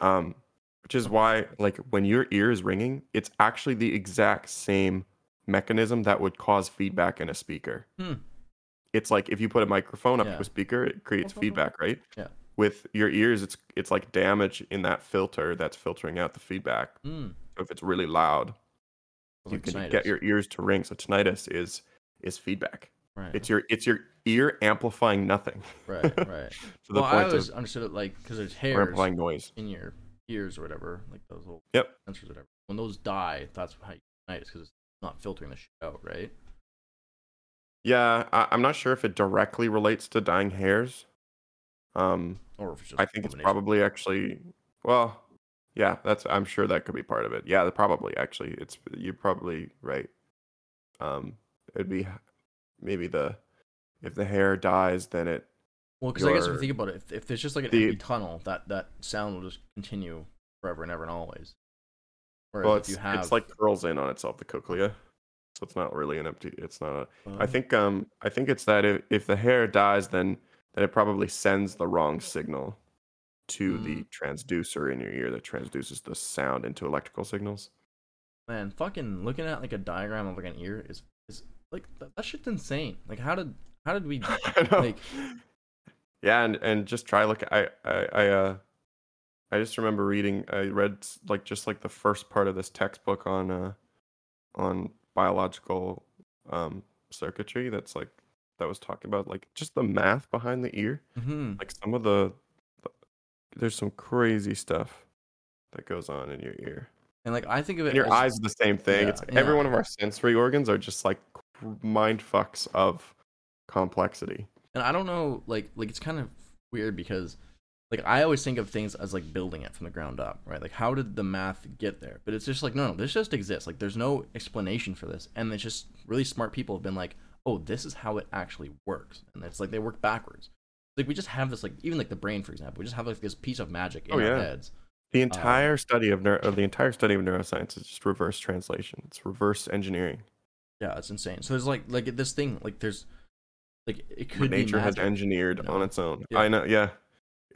Um, which is why like when your ear is ringing, it's actually the exact same mechanism that would cause feedback in a speaker. Hmm. It's like if you put a microphone up Yeah. to a speaker, it creates feedback, right? Yeah. With your ears, it's it's like damage in that filter that's filtering out the feedback. Hmm. So if it's really loud, Sounds you like can tinnitus. get your ears to ring. So tinnitus is is feedback. right. It's your it's your ear amplifying nothing right, right. to the well, I point always of understood it like because there's hairs amplifying noise. in your ears or whatever, like those little Yep. sensors or whatever. When those die, that's how you ignite it because it's not filtering the shit out, right? Yeah, I, I'm not sure if it directly relates to dying hairs. Um, Or if it's just I think it's probably actually well, yeah, that's I'm sure that could be part of it. Yeah, probably actually. It's you're probably right. Um, it'd be maybe the if the hair dies, then it Well, because I guess if you think about it, if, if there's just like an the- empty tunnel, that that sound will just continue forever and ever and always. Whereas well, if you have, it's like curls in on itself, the cochlea. So it's not really an empty. It's not a. I Uh, think um I think it's that if, if the hair dies, then then it probably sends the wrong signal to the Mm. transducer in your ear that transduces the sound into electrical signals. man, fucking looking at like a diagram of like an ear is is like that, that shit's insane. Like how did how did we like yeah, and and just try look. I I I uh, I just remember reading. I read like just like the first part of this textbook on uh, on biological um circuitry. That's like that was talking about like just the math behind the ear. mhm. Like some of the, the there's some crazy stuff that goes on in your ear. and like I think of it And your as, eyes are the same thing. Yeah, it's every yeah. one of our sensory organs are just like mind fucks of complexity. and I don't know like like it's kind of weird because like I always think of things as like building it from the ground up, right? Like how did the math get there? But it's just like no, no, this just exists. Like there's no explanation for this, and it's just really smart people have been like, oh, this is how it actually works, and it's like they work backwards. Like we just have this like even like the brain for example, we just have like this piece of magic in Oh, our heads. The um, entire study of neuro, the entire study of neuroscience is just reverse translation. It's reverse engineering. Yeah, it's insane. So there's like like this thing like there's like it could be nature has engineered you know? on its own. Yeah. I know. Yeah,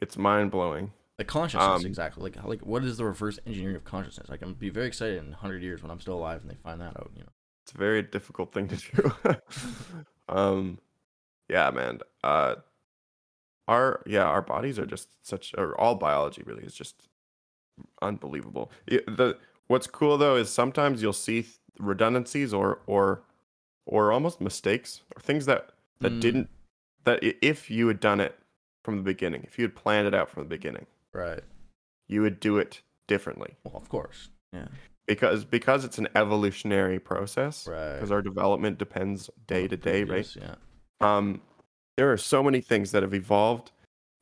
it's mind blowing. like consciousness um, exactly like like what is the reverse engineering of consciousness like i'm be very excited in 100 years when i'm still alive and they find that out you know It's a very difficult thing to do. um, yeah, man. Uh, our yeah, our bodies are just such, or all biology really is just unbelievable. The what's cool though is sometimes you'll see th- redundancies or or or almost mistakes or things that that Mm. didn't that if you had done it from the beginning, if you had planned it out from the beginning, right you would do it differently well of course yeah because because it's an evolutionary process. right Because our development depends day to day, right? Yeah um, there are so many things that have evolved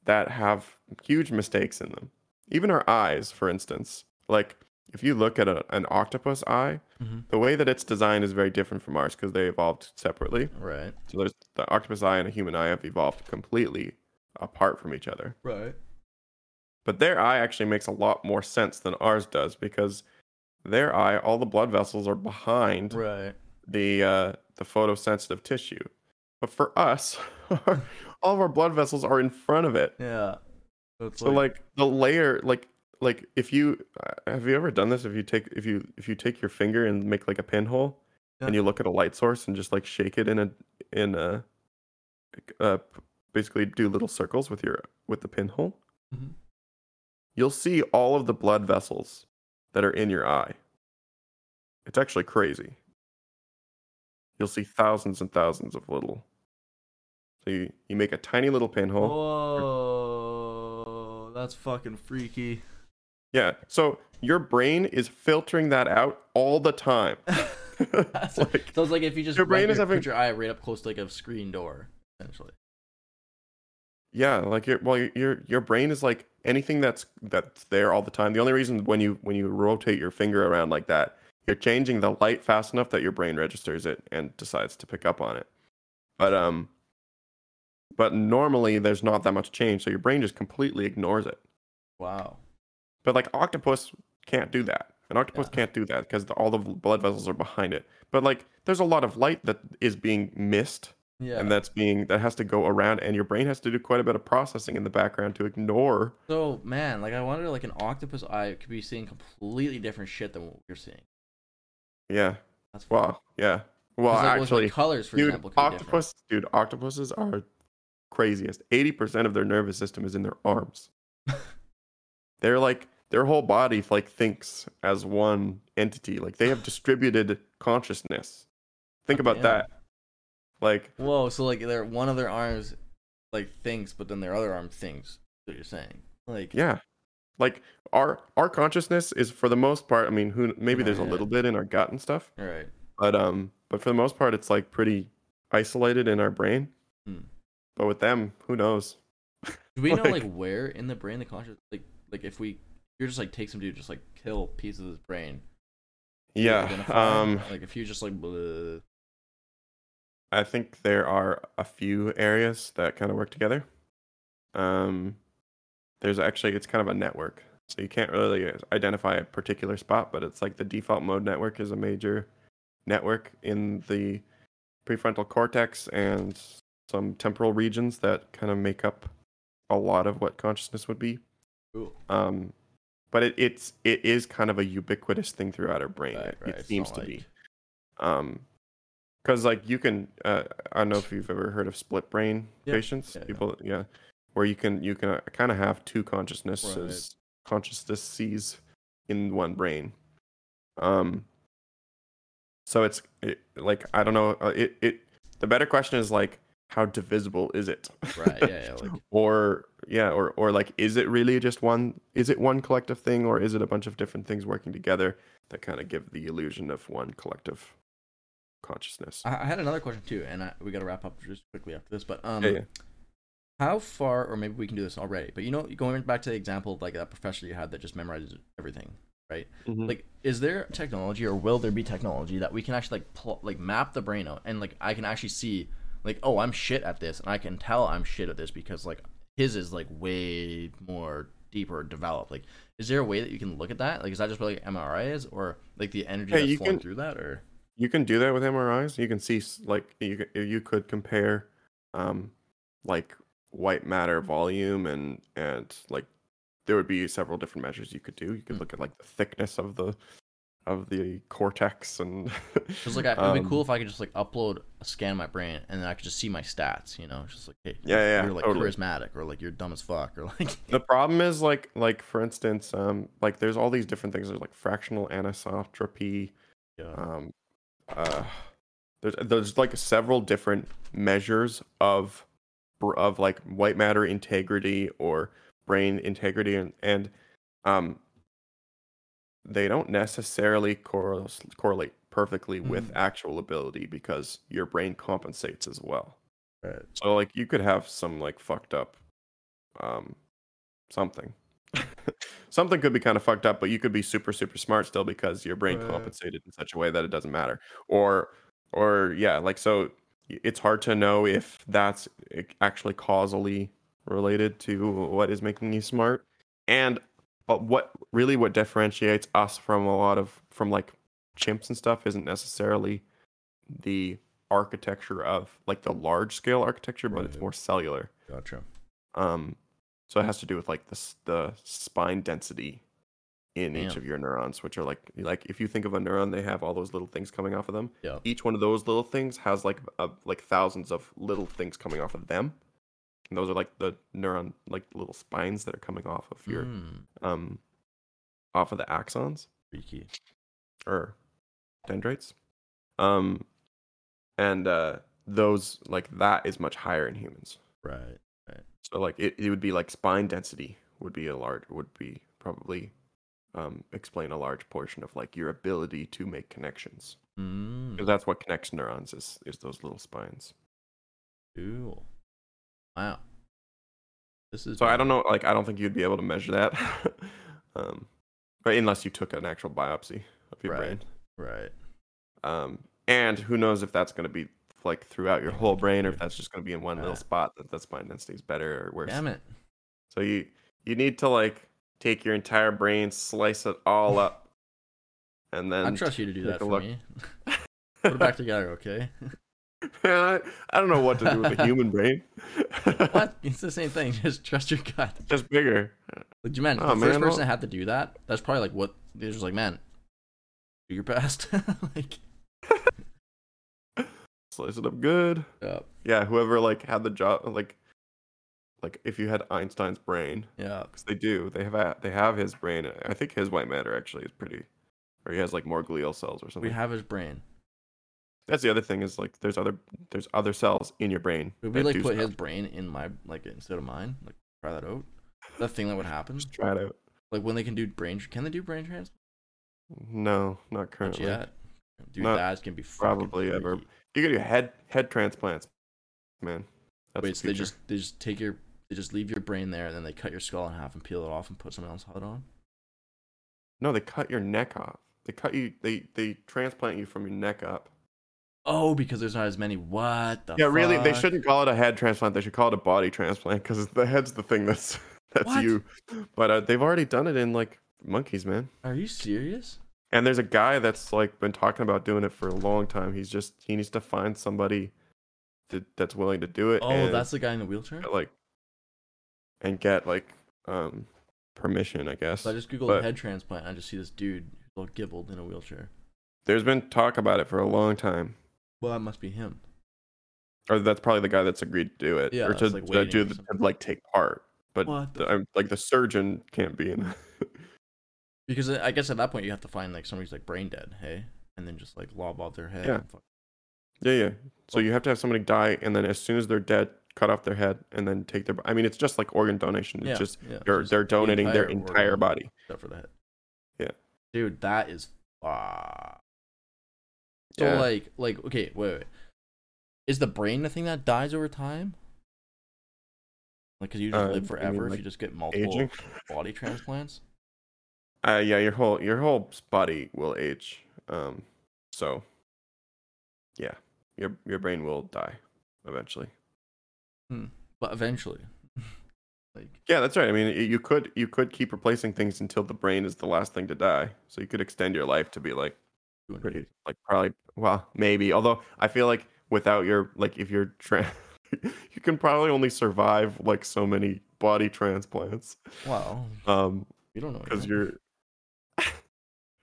that have huge mistakes in them. Even our eyes, for instance, like if you look at a, an octopus eye, Mhm. the way that it's designed is very different from ours because they evolved separately. right So there's the octopus eye and a human eye have evolved completely apart from each other. right But their eye actually makes a lot more sense than ours does because their eye, all the blood vessels are behind right the uh, the photosensitive tissue. But for us, all of our blood vessels are in front of it. yeah so, So like the layer, like like if you uh, have you ever done this? If you take if you if you take your finger and make like a pinhole, Yeah. and you look at a light source and just like shake it in a in a uh, basically do little circles with your with the pinhole, Mhm. you'll see all of the blood vessels that are in your eye. It's actually crazy. You'll see thousands and thousands of little. So you, you make a tiny little pinhole. whoa that's fucking freaky Yeah. So your brain is filtering that out all the time. That's Like, so it's like if you just your brain like, is having- put your eye right up close to like a screen door essentially yeah, like your well, your your brain is like anything that's that's there all the time. The only reason when you when you rotate your finger around like that, you're changing the light fast enough that your brain registers it and decides to pick up on it. But um, but normally there's not that much change, so your brain just completely ignores it. wow But like octopus can't do that. An octopus Yeah. can't do that because all the blood vessels are behind it. But like there's a lot of light that is being missed yeah. and that's being that has to go around and your brain has to do quite a bit of processing in the background to ignore So man, like I wonder, like an octopus eye could be seeing completely different shit than what we're seeing. yeah. That's well yeah. Well like, actually colors, for dude example, could be octopus dude octopuses are craziest. 80% of their nervous system is in their arms. They're like their whole body like thinks as one entity. Like they have distributed consciousness. Think about that like Whoa, so like their one of their arms like thinks, but then their other arm thinks. What you're saying? Like yeah like our our consciousness is for the most part. I mean, who maybe there's a little bit in our gut and stuff, right. but um, but for the most part, it's like pretty isolated in our brain. Hmm. But with them, who knows? Do we know Like- like where in the brain the conscious like like if we you're just like take some dude just like kill pieces of his brain. Yeah. Um, like if you just like bleh, I think there are a few areas that kind of work together. Um, there's actually it's kind of a network, so you can't really identify a particular spot, but it's like the default mode network is a major network in the prefrontal cortex and some temporal regions that kind of make up a lot of what consciousness would be. cool. Um, but it, it's it is kind of a ubiquitous thing throughout our brain. Right, it, right. it seems to like- be um because like you can uh, i don't know if you've ever heard of split brain Yeah, patients. Yeah, yeah. people yeah. where you can you can kind of have two consciousnesses consciousnesses in one brain. Um so it's it, like i don't know uh, it it the better question is like how divisible is it? Right, yeah, yeah, like- or yeah or or like is it really just one is it one collective thing or is it a bunch of different things working together that kind of give the illusion of one collective consciousness I, I had another question too, and I, we got to wrap up just quickly after this. But um, yeah, yeah. how far, or maybe we can do this already. But you know, going back to the example of like that professor you had that just memorizes everything, right? Mhm. Like, is there technology, or will there be technology that we can actually like pl- like map the brain out, and like I can actually see, like, oh, I'm shit at this, and I can tell I'm shit at this because like his is like way more deeper developed. Like, is there a way that you can look at that? Like, is that just what like MRI is, or like the energy Yeah, that's flowing can- through that, or you can do that with MRIs. You can see like you you could compare um like white matter volume and and like there would be several different measures you could do. You could Hmm. look at like the thickness of the of the cortex and Just like I, it'd be um, cool if I could just like upload a scan of my brain and then I could just see my stats. You know, just like hey, Yeah, yeah, you're like totally. charismatic or like you're dumb as fuck or like The problem is like like for instance, um like there's all these different things. There's like fractional anisotropy. yeah, Um uh there's there's like several different measures of of like white matter integrity or brain integrity and and um they don't necessarily correl- correlate perfectly with Mm. actual ability because your brain compensates as well. right. So like you could have some like fucked up um something. Something could be kind of fucked up, but you could be super super smart still because your brain Right. compensated in such a way that it doesn't matter. Or or yeah, like so it's hard to know if that's actually causally related to what is making you smart. And what really what differentiates us from a lot of from like chimps and stuff isn't necessarily the architecture of like the large scale architecture, but it's more cellular. Gotcha. Um, so it has to do with like the the spine density in each of your neurons, which are like like if you think of a neuron, they have all those little things coming off of them. Yeah. Each one of those little things has like a, like thousands of little things coming off of them. And those are like the neuron like little spines that are coming off of your Mm, um off of the axons freaky. or dendrites. Um and uh those like that is much higher in humans. Right. So like it, it would be like spine density would be a large would be probably um explain a large portion of like your ability to make connections. Mm, Because that's what connects neurons is is those little spines. cool. Wow. This is So I don't know like I don't think you'd be able to measure that. um but unless you took an actual biopsy of your brain. Right. Um, and who knows if that's going to be like throughout your whole brain or if that's just going to be in one little spot that the spine density is better or worse. Damn it. So you you need to like take your entire brain, slice it all up, and then I trust you to do that for look. me. Put it back together, okay? I, I don't know what to do with a human brain. what? It's the same thing. Just trust your gut. Just bigger. Like, man, Oh, the man, first person that had to do that, that's probably like what they're just like, man, do your best. like, Slice it up good. yeah, Yeah, whoever like had the job, like, like if you had Einstein's brain, yeah. because they do, they have they have his brain. I think his white matter actually is pretty, or he has like more glial cells or something. We have his brain. That's the other thing is like there's other there's other cells in your brain. Would we like put stuff. his brain in my like instead of mine? Like try that out. The thing that would happen. Just try it out. Like when they can do brain, can they do brain transplant? No, not Not currently. yet. Dude, Not that's gonna be Probably ever. You could do head head transplants, man. That's Wait, the so they just they just take your they just leave your brain there and then they cut your skull in half and peel it off and put something else head on. no, they cut your neck off. They cut you. They they transplant you from your neck up. Oh, because there's not as many. What the? yeah, really, they shouldn't call it a head transplant. They should call it a body transplant because the head's the thing that's that's What? you. But uh, they've already done it in like monkeys, man. Are you serious? And there's a guy that's like been talking about doing it for a long time. He's just he needs to find somebody to, that's willing to do it. Oh, and, that's the guy in the wheelchair. like and get like um permission, I guess. So I just googled but- head transplant. And I just see this dude all gibbled in a wheelchair. There's been talk about it for a long time. Well, that must be him. Or that's probably the guy that's agreed to do it, Yeah, or to, like, to do the, to, like take part. But the the, I'm, like the surgeon can't be in. Because I guess at that point you have to find like somebody's like brain dead, hey, and then just like lob off their head. Yeah. and fuck- yeah, yeah. So you have to have somebody die, and then as soon as they're dead, cut off their head, and then take their. I mean, it's just like organ donation. It's Yeah, just yeah, they're just they're the donating their entire body. except for the head. Yeah. dude, that is fuck. So Yeah. like, like, okay, wait, wait. Is the brain the thing that dies over time? Like, cause you just Uh, live forever mean, if you just get multiple Aging. body transplants. Uh, yeah, your whole your whole body will age. Um, so yeah, your your brain will die eventually. But eventually, like, Yeah, that's right. I mean, you could you could keep replacing things until the brain is the last thing to die. So you could extend your life to be like pretty like probably well maybe. Although I feel like without your like if you're tra- you can probably only survive like so many body transplants. Wow, Um, you don't know. because you're.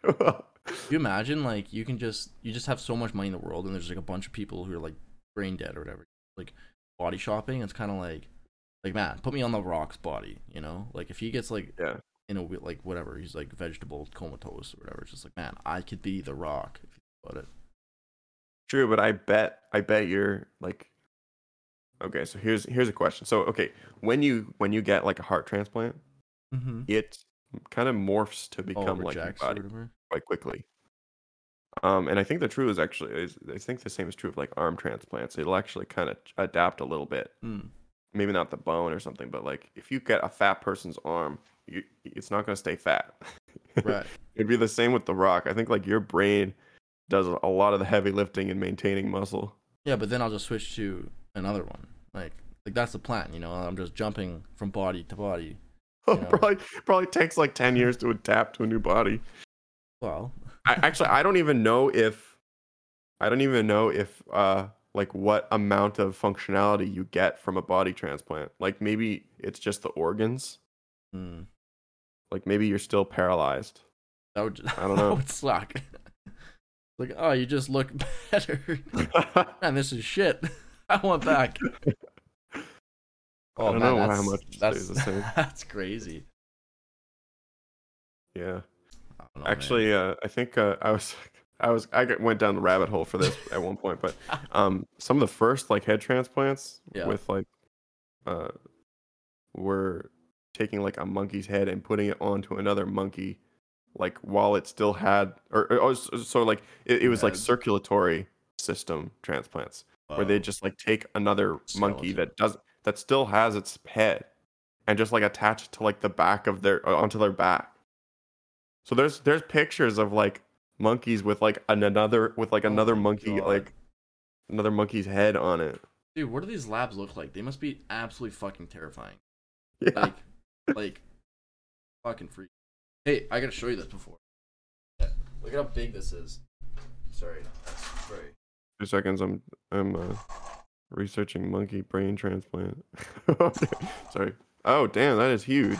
you imagine like you can just you just have so much money in the world and there's like a bunch of people who are like brain dead or whatever like body shopping it's kind of like like man put me on the rock's body you know like if he gets like Yeah. in a like whatever he's like vegetable comatose or whatever it's just like man i could be the rock if you think about it True, but I bet I bet you're like Okay, so here's here's a question. So okay, when you when you get like a heart transplant, mm-hmm. it kind of morphs to become like your body quite quickly. Um, and I think the true is actually is, I think the same is true of like arm transplants. It'll actually kind of adapt a little bit. mm. Maybe not the bone or something, but like if you get a fat person's arm, you, it's not going to stay fat. right It'd be the same with the rock. I think like your brain does a lot of the heavy lifting and maintaining muscle. yeah but then i'll just switch to another one like like that's the plan you know i'm just jumping from body to body Yeah. probably probably takes like 10 years to adapt to a new body. well I actually I don't even know if I don't even know if uh like what amount of functionality you get from a body transplant. Like maybe it's just the organs. mm, Like maybe you're still paralyzed. that would I don't know. that would suck like oh you just look better and this is shit. I want back. Oh don't man, know how much that's, the same. that's crazy. yeah. I know. Actually, uh, I think uh, I was I was I went down the rabbit hole for this at one point, but um, some of the first like head transplants Yeah. with like uh, were taking like a monkey's head and putting it onto another monkey, like while it still had or, or oh, so, like it, it was like circulatory system transplants where they just like take another monkey that does that still has its head and just like attach it to like the back of their uh, onto their back. So there's there's pictures of like monkeys with like an, another with like Oh another monkey God. like another monkey's head on it. dude, what do these labs look like? They must be absolutely fucking terrifying. Yeah. Like, like, fucking freak. Hey, I gotta show you this before. Yeah, Look at how big this is. Sorry, that's sorry. Two seconds. I'm I'm uh, researching monkey brain transplant. Sorry. Oh damn, that is huge.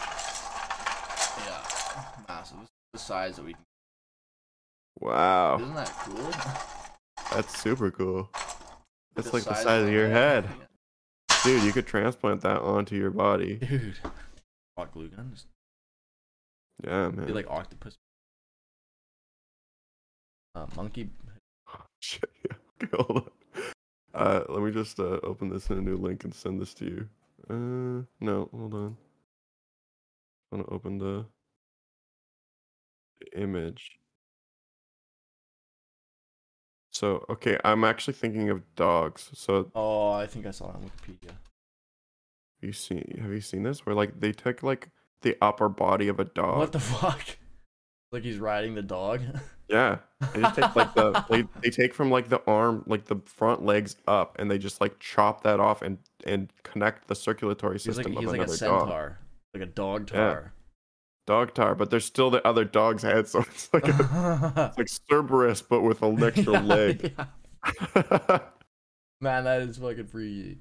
Yeah, massive. The size that we. Wow, Isn't that cool? that's super cool. That's The like the size size of of your my head, dude. You could transplant that onto your body. Dude, hot glue gun. Just Yeah, be man. like octopus. Uh, monkey. Shit, yeah. Okay, hold on. Uh, let me just uh, open this in a new link and send this to you. Uh, no, hold on. I want to open the image. So okay, I'm actually thinking of dogs. So Oh, I think I saw it on Wikipedia. you see, have you seen this? Where like they took like the upper body of a dog. What the fuck? Like he's riding the dog. Yeah, they just take like the they, they take from like the arm, like the front legs up, and they just like chop that off and and connect the circulatory He's like system he's of like a another dog. centaur, like a dog Yeah. tar. Dog tar, but there's still the other dog's head, so it's like a, it's like Cerberus, but with an extra Yeah, leg. yeah. Man, that is fucking freaky.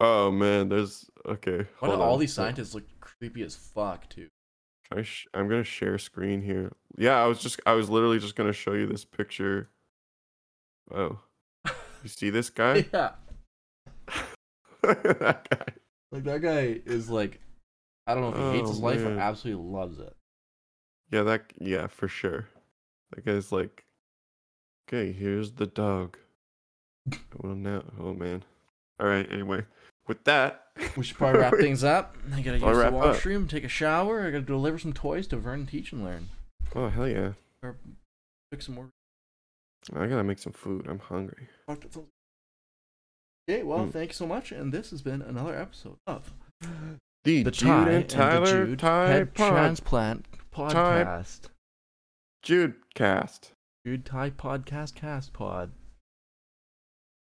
oh man, there's okay. Why do all on. these scientists look creepy as fuck too? I sh- I'm gonna share screen here. Yeah, I was just I was literally just gonna show you this picture. Oh, you see this guy? yeah. that guy. Like that guy is like I don't know if he hates Oh, his life or absolutely loves it. Yeah, that yeah, for sure. That guy's like, okay, here's the dog. well, now, oh man. All right. Anyway, with that, We should probably wrap things up. I gotta use I'll the wrap up. washroom, take a shower. I gotta deliver some toys to Vernon Teach and Learn. Oh hell yeah! Or pick some more. I gotta make some food. I'm hungry. Fuck, that sounds- Okay, well, Mm. thank you so much, and this has been another episode of The, the Jude Ty and Tyler Jude Ty Head Pod. Transplant Podcast. Jude Cast. Jude Ty Podcast Cast Pod.